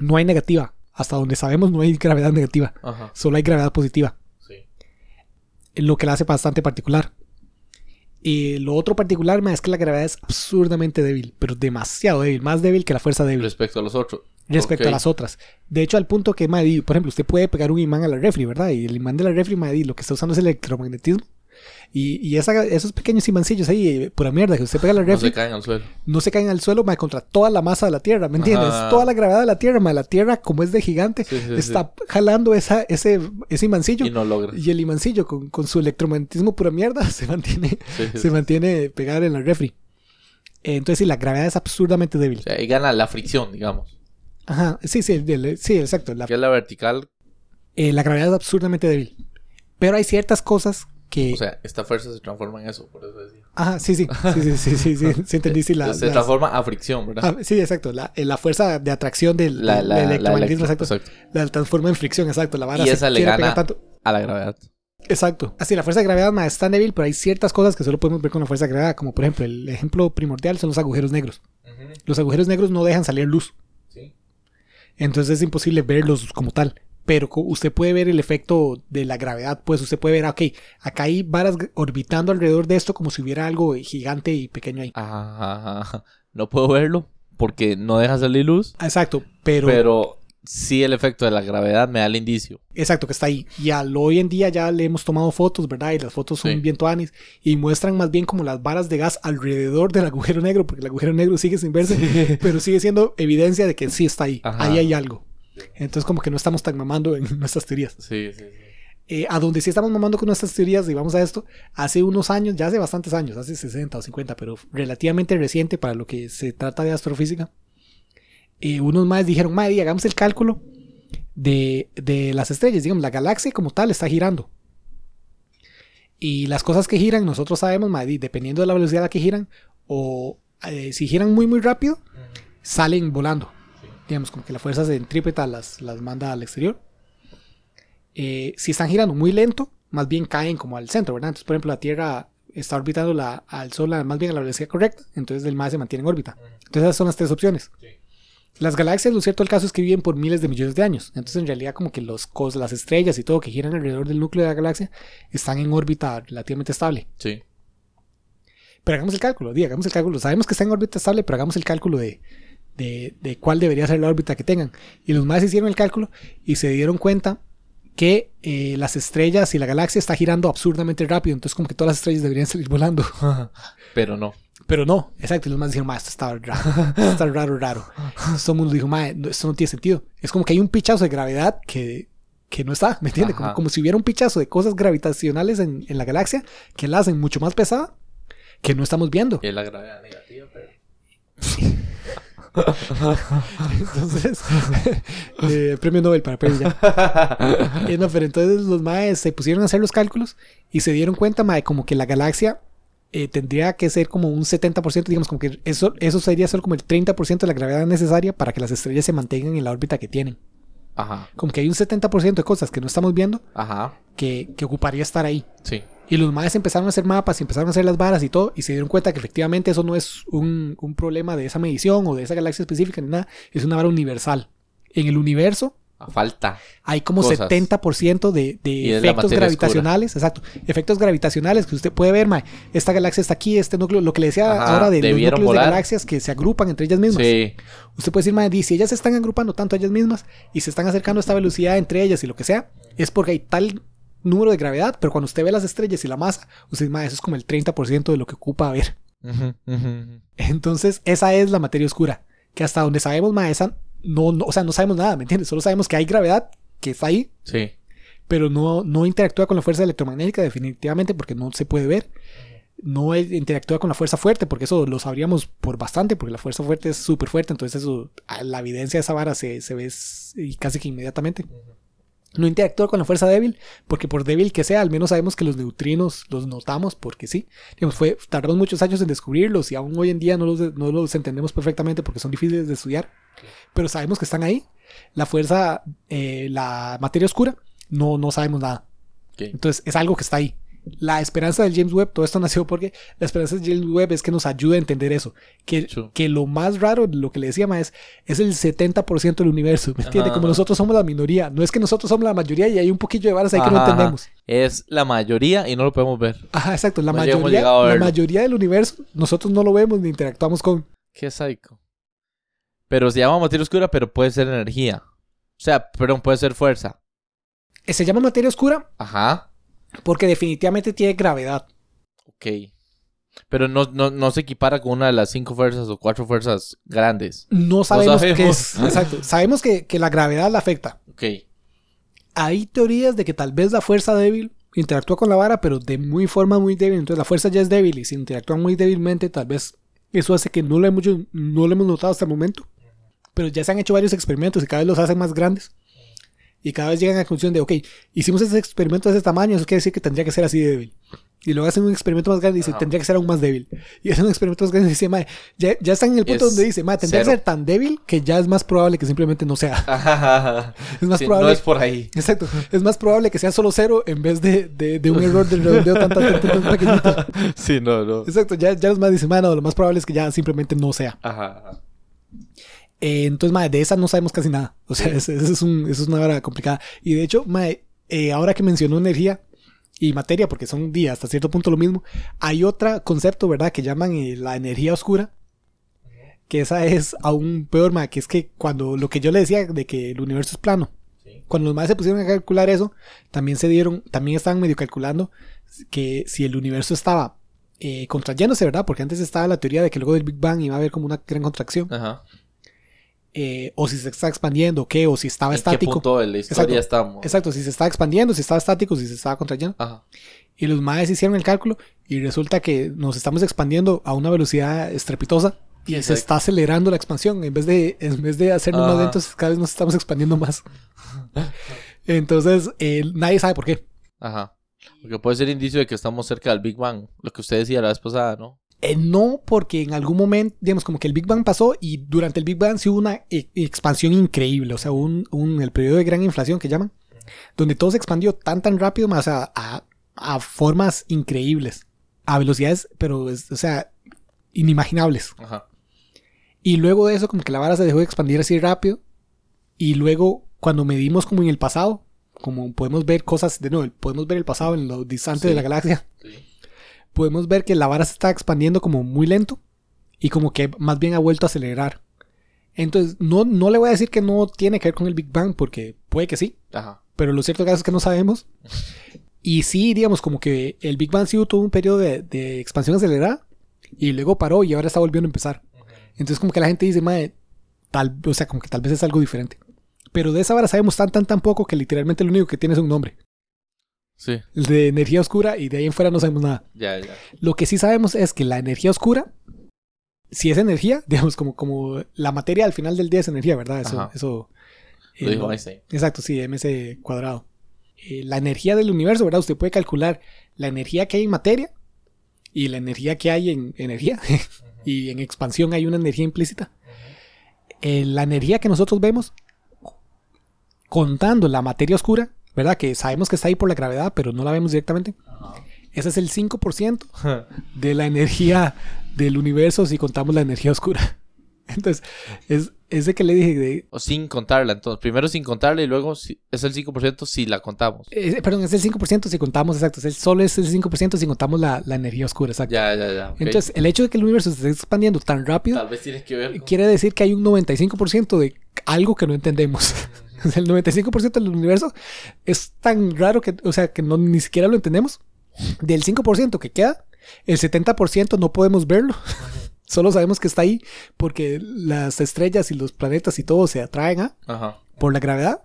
Speaker 1: no hay negativa, hasta donde sabemos no hay gravedad negativa,
Speaker 2: Ajá.
Speaker 1: solo hay gravedad positiva
Speaker 2: Sí.
Speaker 1: lo que la hace bastante particular. Y lo otro particular ma, es que la gravedad es absurdamente débil, pero demasiado débil, más débil que la fuerza débil
Speaker 2: Respecto a los otros.
Speaker 1: respecto a las otras. De hecho, al punto que, ma, di, por ejemplo, usted puede pegar un imán a la refri, ¿verdad? Y el imán de la refri, lo que está usando es el electromagnetismo Y, y esa- esos pequeños imancillos ahí, eh, pura mierda, que usted pega la
Speaker 2: No
Speaker 1: refri,
Speaker 2: se caen al suelo.
Speaker 1: no se caen al suelo, mae, contra toda la masa de la Tierra, ¿me entiendes?
Speaker 2: Ajá.
Speaker 1: Toda la gravedad de la Tierra, mae, la Tierra, como es de gigante,
Speaker 2: Sí, sí,
Speaker 1: está jalando esa, ese, ese imancillo.
Speaker 2: Y no logra.
Speaker 1: Y el imancillo, con, con su electromagnetismo pura mierda, se mantiene,
Speaker 2: Sí, sí,
Speaker 1: se mantiene pegado en la refri. Entonces, sí, la gravedad es absurdamente débil.
Speaker 2: O sea, ahí gana la fricción, digamos.
Speaker 1: Ajá, sí, sí, el- sí, exacto. La,
Speaker 2: Que es la vertical.
Speaker 1: eh, la gravedad es absurdamente débil. Pero hay ciertas cosas
Speaker 2: o sea, esta fuerza se transforma en eso, por eso decía.
Speaker 1: Ajá, sí, sí, sí, sí, sí, sí, sí.
Speaker 2: Se transforma a fricción, ¿verdad?
Speaker 1: Ah, sí, exacto, la, eh, la, fuerza de atracción del, electromagnetismo, exacto, La transforma en fricción, exacto, la vara.
Speaker 2: Y esa le gana
Speaker 1: tanto.
Speaker 2: a la gravedad.
Speaker 1: Exacto. Ah, Así, la fuerza de gravedad más está débil, pero hay ciertas cosas que solo podemos ver con la fuerza de gravedad, como por ejemplo, el ejemplo primordial son los agujeros negros. Los agujeros negros no dejan salir luz.
Speaker 2: Sí.
Speaker 1: Entonces es imposible verlos como tal. Pero usted puede ver el efecto de la gravedad, pues usted puede ver, ah, ok, acá hay varas orbitando alrededor de esto como si hubiera algo gigante y pequeño ahí.
Speaker 2: Ajá, ajá. No puedo verlo porque no deja salir luz,
Speaker 1: Ah, Exacto, pero,
Speaker 2: pero sí el efecto de la gravedad me da el indicio.
Speaker 1: exacto que está ahí. Y al hoy en día ya le hemos tomado fotos, ¿verdad? Y las fotos son
Speaker 2: Sí.
Speaker 1: bien y muestran más bien como las varas de gas alrededor del agujero negro, porque el agujero negro sigue sin verse, pero sigue siendo evidencia de que sí está ahí.
Speaker 2: Ajá.
Speaker 1: Ahí hay algo. Entonces como que no estamos tan mamando en nuestras teorías.
Speaker 2: Sí, sí, sí.
Speaker 1: Eh, a donde sí estamos mamando con nuestras teorías, y vamos a esto, hace unos años, ya hace bastantes años, hace 60 o 50, pero relativamente reciente para lo que se trata de astrofísica, eh, unos más dijeron, madre, hagamos el cálculo de, de las estrellas, digamos, la galaxia como tal está girando. Y las cosas que giran, nosotros sabemos, madre, dependiendo de la velocidad a la que giran, o eh, si giran muy, muy rápido, salen volando. Digamos, como que la fuerza centrípeta las, las manda al exterior. Eh, si están girando muy lento, más bien caen como al centro, ¿verdad? Entonces, por ejemplo, la Tierra está orbitando la, al Sol más bien a la velocidad correcta, entonces el más se mantiene en órbita. Entonces, esas son las tres opciones. Las galaxias, lo cierto del caso es que viven por miles de millones de años. Entonces, en realidad, como que los, cos- las estrellas y todo que giran alrededor del núcleo de la galaxia están en órbita relativamente estable.
Speaker 2: Sí.
Speaker 1: Pero hagamos el cálculo, di, hagamos el cálculo. Sabemos que está en órbita estable, pero hagamos el cálculo de, de, de cuál debería ser la órbita que tengan. Y los más hicieron el cálculo y se dieron cuenta que eh, las estrellas y la galaxia está girando absurdamente rápido. Entonces, como que todas las estrellas deberían salir volando.
Speaker 2: Pero no.
Speaker 1: Pero no, exacto. Y los más dijeron, ma, esto está raro. Esto está raro, raro. Todo el mundo dijo, ma, esto no tiene sentido. Es como que hay un pichazo de gravedad que, que no está, ¿me entiendes? Como, como si hubiera un pichazo de cosas gravitacionales en, en la galaxia que la hacen mucho más pesada que no estamos viendo.
Speaker 2: Es la gravedad negativa, pero.
Speaker 1: Entonces, eh, premio Nobel para ya. Eh, no, pero entonces los maes se pusieron a hacer los cálculos y se dieron cuenta, mae, como que la galaxia eh, tendría que ser como un 70%, digamos, como que eso, eso sería solo como el 30% de la gravedad necesaria para que las estrellas se mantengan en la órbita que tienen.
Speaker 2: Ajá.
Speaker 1: Como que hay un 70% de cosas que no estamos viendo
Speaker 2: Ajá.
Speaker 1: que, que ocuparía estar ahí.
Speaker 2: Sí.
Speaker 1: Y los maes empezaron a hacer mapas y empezaron a hacer las varas y todo, y se dieron cuenta que efectivamente eso no es un, un problema de esa medición o de esa galaxia específica ni nada, es una vara universal. En el universo
Speaker 2: A falta.
Speaker 1: hay como
Speaker 2: Cosas.
Speaker 1: 70% de, de efectos gravitacionales, exacto, efectos gravitacionales que usted puede ver, mae, esta galaxia está aquí, este núcleo, lo que le decía
Speaker 2: Ajá,
Speaker 1: ahora de los núcleos de galaxias que se agrupan entre ellas mismas.
Speaker 2: Sí.
Speaker 1: Usted puede decir, mae, si ellas se están agrupando tanto a ellas mismas y se están acercando a esta velocidad entre ellas y lo que sea, es porque hay tal número de gravedad, pero cuando usted ve las estrellas y la masa, usted dice, eso es como el 30% de lo que ocupa ver.
Speaker 2: Ujú, ujú.
Speaker 1: Entonces, esa es la materia oscura, que hasta donde sabemos, mae, esa no, no, o sea, no sabemos nada, ¿me entiendes? Solo sabemos que hay gravedad, que está ahí,
Speaker 2: Sí.
Speaker 1: pero no, no interactúa con la fuerza electromagnética definitivamente porque no se puede ver. No interactúa con la fuerza fuerte porque eso lo sabríamos por bastante porque la fuerza fuerte es súper fuerte, entonces eso, a la evidencia de esa vara se, se ve casi que inmediatamente. No interactúa con la fuerza débil porque por débil que sea, al menos sabemos que los neutrinos los notamos porque sí. Digamos, fue, tardamos muchos años en descubrirlos y aún hoy en día no los, no los entendemos perfectamente porque son difíciles de estudiar, pero sabemos que están ahí. La fuerza, eh, la materia oscura, no, no sabemos nada. Entonces es algo que está ahí. La esperanza del James Webb, todo esto nació porque la esperanza del James Webb es que nos ayude a entender eso. Que, que lo más raro, lo que le decía más, es el 70% del universo. ¿Me entiende?
Speaker 2: Ajá,
Speaker 1: Como nosotros somos la minoría. No es que nosotros somos la mayoría y hay un poquillo de varas ahí que no
Speaker 2: ajá.
Speaker 1: entendemos.
Speaker 2: Es la mayoría y no lo podemos ver.
Speaker 1: Ajá, exacto. La,
Speaker 2: No
Speaker 1: mayoría, la mayoría del universo nosotros no lo vemos ni interactuamos con.
Speaker 2: Qué psycho. Pero se llama materia oscura, pero puede ser energía. O sea, perdón, puede ser fuerza.
Speaker 1: Eh, Se llama materia oscura
Speaker 2: Ajá.
Speaker 1: Porque definitivamente tiene gravedad.
Speaker 2: Ok. Pero no, no, no se equipara con una de las cinco fuerzas o cuatro fuerzas grandes.
Speaker 1: No sabemos, qué
Speaker 2: sabemos.
Speaker 1: es. Exacto. Sabemos que, que la gravedad la afecta.
Speaker 2: Ok.
Speaker 1: Hay teorías de que tal vez la fuerza débil interactúa con la vara, pero de muy forma muy débil. Entonces la fuerza ya es débil y si interactúa muy débilmente, tal vez eso hace que no lo hemos, no lo hemos notado hasta el momento. Pero ya se han hecho varios experimentos y cada vez los hacen más grandes. Y cada vez llegan a la conclusión de, ok, hicimos ese experimento de ese tamaño, eso quiere decir que tendría que ser así de débil. Y luego hacen un experimento más grande y dice,
Speaker 2: Ajá.
Speaker 1: tendría que ser aún más débil. Y hacen un experimento más grande y dice, mae, ya, ya están en el punto
Speaker 2: Es
Speaker 1: donde dice, mae, tendría que
Speaker 2: cero.
Speaker 1: ser tan débil que ya es más probable que simplemente no sea. Es más
Speaker 2: Sí,
Speaker 1: probable.
Speaker 2: No es por ahí.
Speaker 1: Exacto. Es más probable que sea solo cero en vez de, de, de un error del redondeo tan, tan, tan, tan pequeñito.
Speaker 2: Sí, no, no.
Speaker 1: Exacto. Ya, ya los más dicen, "Mae, no, lo más probable es que ya simplemente no sea.
Speaker 2: Ajá.
Speaker 1: Eh, entonces, mae, de esa no sabemos casi nada. O sea, eso es, un- una hora complicada. Y de hecho, mae, eh, ahora que mencionó energía y materia, porque son días hasta cierto punto lo mismo, hay otro concepto, ¿verdad? Que llaman eh, la energía oscura. Que esa es aún peor, mae, que es que cuando lo que yo le decía de que el universo es plano,
Speaker 2: Sí.
Speaker 1: cuando los más se pusieron a calcular eso, también se dieron, también estaban medio calculando que si el universo estaba eh, contrayéndose, ¿verdad? Porque antes estaba la teoría de que luego del Big Bang iba a haber como una gran contracción,
Speaker 2: Ajá.
Speaker 1: Eh, o si se está expandiendo, o qué, o si estaba
Speaker 2: ¿En qué
Speaker 1: estático.
Speaker 2: punto de la historia
Speaker 1: Exacto.
Speaker 2: estamos?
Speaker 1: Exacto, si se estaba expandiendo, si estaba estático, si se estaba contrayendo.
Speaker 2: Ajá.
Speaker 1: Y los maes hicieron el cálculo y resulta que nos estamos expandiendo a una velocidad estrepitosa y se está acelerando la expansión. En vez de, en vez de hacernos más lentos, cada vez nos estamos expandiendo más. Entonces, eh, nadie sabe por qué.
Speaker 2: Ajá. Porque puede ser indicio de que estamos cerca del Big Bang. Lo que usted decía la vez pasada, ¿no?
Speaker 1: Eh, no, porque en algún momento, digamos, como que el Big Bang pasó y durante el Big Bang sí hubo una e- expansión increíble, o sea, un, un- el periodo de gran inflación que llaman, donde todo se expandió tan, tan rápido, más a, a, a formas increíbles, a velocidades, pero, es- o sea, inimaginables.
Speaker 2: Ajá.
Speaker 1: Y luego de eso, como que la vara se dejó de expandir así rápido, y luego, cuando medimos como en el pasado, como podemos ver cosas, de nuevo, podemos ver el pasado en lo distante
Speaker 2: Sí.
Speaker 1: de la galaxia,
Speaker 2: Sí.
Speaker 1: Podemos ver que la vara se está expandiendo como muy lento y como que más bien ha vuelto a acelerar. Entonces, no, no le voy a decir que no tiene que ver con el Big Bang, porque puede que sí,
Speaker 2: Ajá.
Speaker 1: pero lo cierto es que no sabemos. Y sí, digamos, como que el Big Bang sí tuvo un periodo de, de expansión acelerada y luego paró y ahora está volviendo a empezar. Entonces, como que la gente dice, madre, tal, o sea, como que tal vez es algo diferente. Pero de esa vara sabemos tan, tan, tan poco que literalmente lo único que tiene es un nombre.
Speaker 2: Sí.
Speaker 1: De energía oscura y de ahí en fuera no sabemos nada.
Speaker 2: Ya, ya.
Speaker 1: Lo que sí sabemos es que la energía oscura, si es energía, digamos, como, como la materia al final del día es energía, ¿verdad? Eso,
Speaker 2: Ajá.
Speaker 1: eso
Speaker 2: Lo
Speaker 1: eh,
Speaker 2: dijo Einstein.
Speaker 1: Exacto, sí, ms cuadrado. Eh, la energía del universo, ¿verdad? Usted puede calcular la energía que hay en materia y la energía que hay en energía. y en expansión hay una energía implícita. Eh, la energía que nosotros vemos, contando la materia oscura, ¿verdad? Que sabemos que está ahí por la gravedad, pero no la vemos directamente. Ese es el 5% de la energía del universo si contamos la energía oscura. Entonces, es ese que le dije de...
Speaker 2: O sin contarla, entonces. Primero sin contarla y luego si- es el 5% si la contamos.
Speaker 1: eh, perdón, es el 5% si contamos, exacto. Es el, solo es el 5% si contamos la, la energía oscura, exacto.
Speaker 2: Ya, ya, ya. ok.
Speaker 1: Entonces, el hecho de que el universo se esté expandiendo tan rápido
Speaker 2: Tal vez tiene que ver con...
Speaker 1: quiere decir que hay un 95% de algo que no entendemos. Sea, el 95% del universo es tan raro que, o sea, que no, ni siquiera lo entendemos. Del 5% que queda, el 70% no podemos verlo. Solo sabemos que está ahí porque las estrellas y los planetas y todo se atraen a,
Speaker 2: Ajá.
Speaker 1: por la gravedad.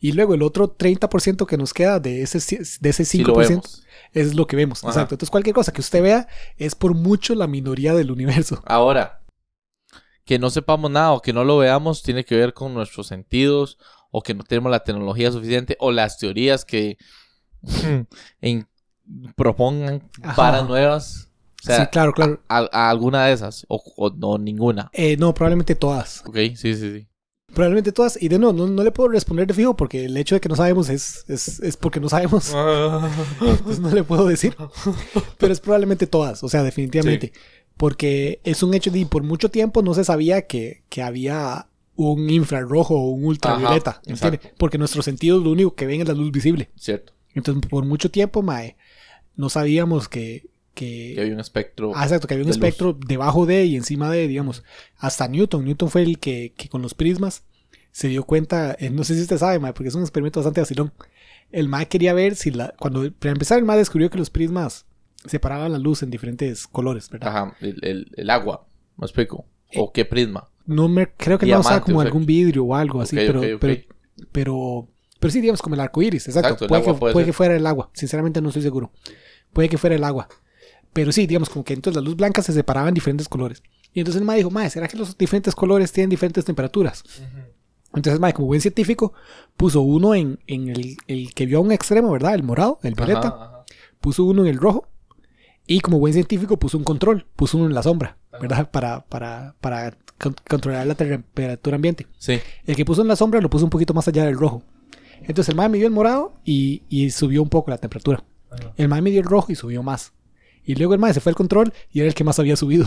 Speaker 1: Y luego el otro 30% que nos queda de ese, de ese 5%
Speaker 2: Sí lo vemos.
Speaker 1: es lo que vemos.
Speaker 2: Ajá.
Speaker 1: Exacto. Entonces cualquier cosa que usted vea es por mucho la minoría del universo.
Speaker 2: Ahora, que no sepamos nada o que no lo veamos tiene que ver con nuestros sentidos o que no tenemos la tecnología suficiente o las teorías que en- propongan
Speaker 1: Ajá.
Speaker 2: para nuevas. O sea,
Speaker 1: sí, claro, claro.
Speaker 2: a, a alguna de esas o, o no ninguna.
Speaker 1: Eh, no, probablemente todas.
Speaker 2: Ok, sí, sí, sí.
Speaker 1: Probablemente todas. Y de no, no, no le puedo responder de fijo porque el hecho de que no sabemos es, es, es porque no sabemos. Entonces no le puedo decir. Pero es probablemente todas. O sea, definitivamente. Porque es un hecho de por mucho tiempo no se sabía que, que había un infrarrojo o un ultravioleta.
Speaker 2: Ajá,
Speaker 1: ¿entiende?
Speaker 2: exacto.
Speaker 1: Porque nuestros sentidos lo único que ven es la luz visible.
Speaker 2: Cierto.
Speaker 1: Entonces, por mucho tiempo, mae, no sabíamos que. que
Speaker 2: Que hay un espectro.
Speaker 1: Ah, exacto, que había un
Speaker 2: de luz.
Speaker 1: espectro debajo de y encima de, digamos, hasta Newton. Newton fue el que, que con los prismas se dio cuenta, eh, no sé si usted sabe, mae, porque es un experimento bastante vacilón, el MAE quería ver si la. Cuando para empezar, el MAE descubrió que los prismas separaban la luz en diferentes colores, ¿verdad?
Speaker 2: Ajá, el, el, el agua, me explico.
Speaker 1: Eh,
Speaker 2: ¿O qué prisma?
Speaker 1: No me creo que no usaba como
Speaker 2: o sea,
Speaker 1: algún vidrio o algo así, pero, pero pero pero sí digamos como el arco iris, exacto. Puede que,
Speaker 2: puede
Speaker 1: que fuera el agua, sinceramente no estoy seguro. Puede que fuera el agua. Pero sí, digamos como que entonces la luz blanca se separaba en diferentes colores. Y entonces el mae dijo, mae, ¿será que los diferentes colores tienen diferentes temperaturas? Entonces el mae, como buen científico, puso uno en, en el, el que vio a un extremo, ¿verdad? El morado, el violeta.
Speaker 2: Ajá, ajá.
Speaker 1: puso uno en el rojo y como buen científico puso un control, puso uno en la sombra, ¿verdad? Para, para, para con- controlar la temperatura ambiente.
Speaker 2: Sí.
Speaker 1: El que puso en la sombra lo puso un poquito más allá del rojo. Entonces el mae midió el morado y, y subió un poco la temperatura. El mae midió el rojo y subió más. Y luego el mae se fue al control y era el que más había subido.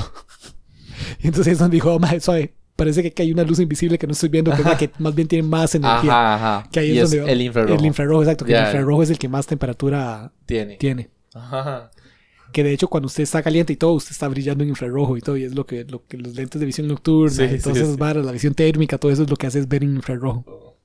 Speaker 1: y entonces nos dijo, oh, mae, suave, parece que aquí hay una luz invisible que no estoy viendo, que es la que más bien tiene más energía.
Speaker 2: Ajá, ajá.
Speaker 1: Que ahí es
Speaker 2: es
Speaker 1: donde
Speaker 2: el infrarrojo.
Speaker 1: El infrarrojo, exacto, que el infrarrojo es el que más temperatura
Speaker 2: tiene.
Speaker 1: tiene.
Speaker 2: Ajá.
Speaker 1: Que de hecho cuando usted está caliente y todo, usted está brillando en infrarrojo y todo, y es lo que, lo que los lentes de visión nocturna
Speaker 2: Sí,
Speaker 1: y todas
Speaker 2: sí,
Speaker 1: esas
Speaker 2: sí.
Speaker 1: varas, la visión térmica, todo eso es lo que hace es ver en infrarrojo.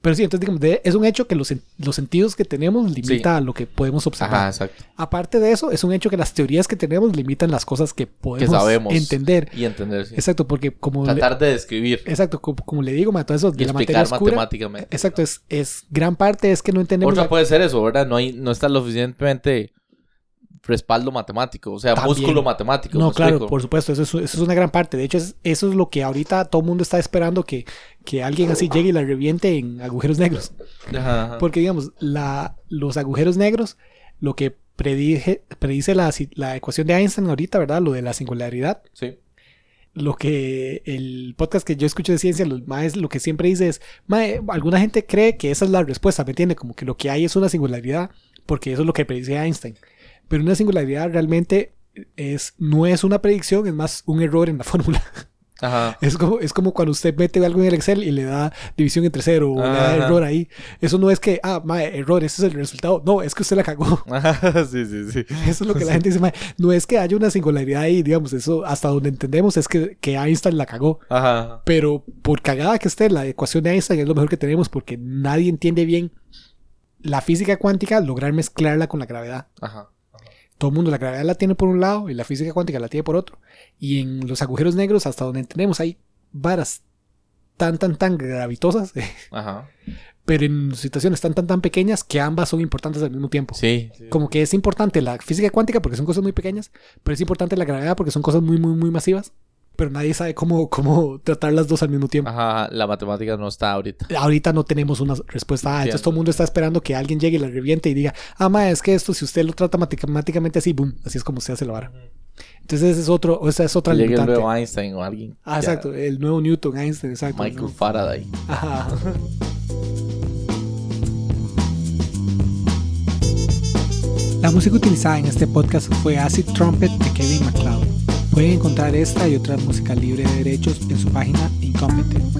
Speaker 1: Pero sí, entonces digamos, de- es un hecho que los, los sentidos que tenemos limita a lo que podemos observar.
Speaker 2: Ajá.
Speaker 1: Aparte de eso, es un hecho que las teorías que tenemos limitan las cosas que
Speaker 2: Que
Speaker 1: podemos
Speaker 2: sabemos.
Speaker 1: entender.
Speaker 2: Y entender.
Speaker 1: Exacto, porque como le,
Speaker 2: Tratar de describir.
Speaker 1: exacto, como, como le digo, todo eso
Speaker 2: y
Speaker 1: de la materia
Speaker 2: explicar
Speaker 1: oscura.
Speaker 2: matemáticamente.
Speaker 1: Exacto, es, es gran parte es que no entendemos
Speaker 2: Otra
Speaker 1: la-
Speaker 2: puede ser eso, ¿verdad? No, hay, no está lo suficientemente respaldo matemático. O sea,
Speaker 1: También.
Speaker 2: músculo matemático.
Speaker 1: No,
Speaker 2: ¿me
Speaker 1: claro,
Speaker 2: explico?
Speaker 1: por supuesto, eso es, eso es una gran parte. De hecho, es- eso es lo que ahorita todo el mundo está esperando que, que alguien así llegue y la reviente en agujeros negros.
Speaker 2: Ajá, ajá.
Speaker 1: Porque, digamos, la, los agujeros negros, lo que predije, predice la, la ecuación de Einstein ahorita, ¿verdad? Lo de la singularidad.
Speaker 2: Sí.
Speaker 1: Lo que el podcast que yo escucho de ciencia, los maes, lo que siempre dice es, mae, alguna gente cree que esa es la respuesta, ¿me entiende? Como que lo que hay es una singularidad, porque eso es lo que predice Einstein. Pero una singularidad realmente es, no es una predicción, es más un error en la fórmula.
Speaker 2: Ajá.
Speaker 1: Es como, es como cuando usted mete algo en el Excel y le da división entre cero o le da
Speaker 2: Ajá.
Speaker 1: error ahí. Eso no es que, ah, mae, error, ese es el resultado. No, es que usted la cagó.
Speaker 2: Ajá, sí, sí, sí.
Speaker 1: Eso es lo que la gente dice, mae. No es que haya una singularidad ahí, digamos, eso hasta donde entendemos es que, que Einstein la cagó.
Speaker 2: Ajá.
Speaker 1: Pero por cagada que esté, la ecuación de Einstein es lo mejor que tenemos porque nadie entiende bien la física cuántica, lograr mezclarla con la gravedad.
Speaker 2: Ajá.
Speaker 1: Todo el mundo la gravedad la tiene por un lado y la física cuántica la tiene por otro. Y en los agujeros negros, hasta donde entendemos, hay varas tan, tan, tan gravitosas,
Speaker 2: Ajá.
Speaker 1: pero en situaciones tan, tan, tan pequeñas que ambas son importantes al mismo tiempo.
Speaker 2: Sí. sí.
Speaker 1: Como que es importante la física cuántica porque son cosas muy pequeñas, pero es importante la gravedad porque son cosas muy, muy, muy masivas. Pero nadie sabe cómo, cómo tratar las dos al mismo tiempo.
Speaker 2: Ajá, la matemática no está ahorita.
Speaker 1: Ahorita no tenemos una respuesta. Ah, entonces todo el mundo está esperando que alguien llegue y la reviente y diga, ah, ma, es que esto, si usted lo trata matemáticamente así, boom, así es como se hace la vara. Entonces ese es otro, esa es otra
Speaker 2: llegue el nuevo Einstein o alguien.
Speaker 1: Ah,
Speaker 2: Ya,
Speaker 1: exacto, el nuevo Newton, Einstein, exacto.
Speaker 2: Michael
Speaker 1: ¿no?
Speaker 2: Faraday.
Speaker 1: Ajá. La música utilizada en este podcast fue Acid Trumpet de Kevin MacLeod. Pueden encontrar esta y otra música libre de derechos en su página Incompetent.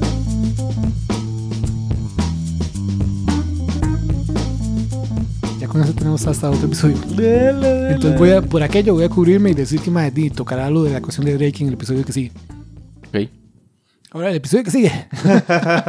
Speaker 1: Ya con eso tenemos hasta otro episodio. Entonces voy a, por aquello voy a cubrirme y decir que di, tocará lo de la ecuación de Drake en el episodio que sigue.
Speaker 2: Ok.
Speaker 1: Ahora el episodio que sigue.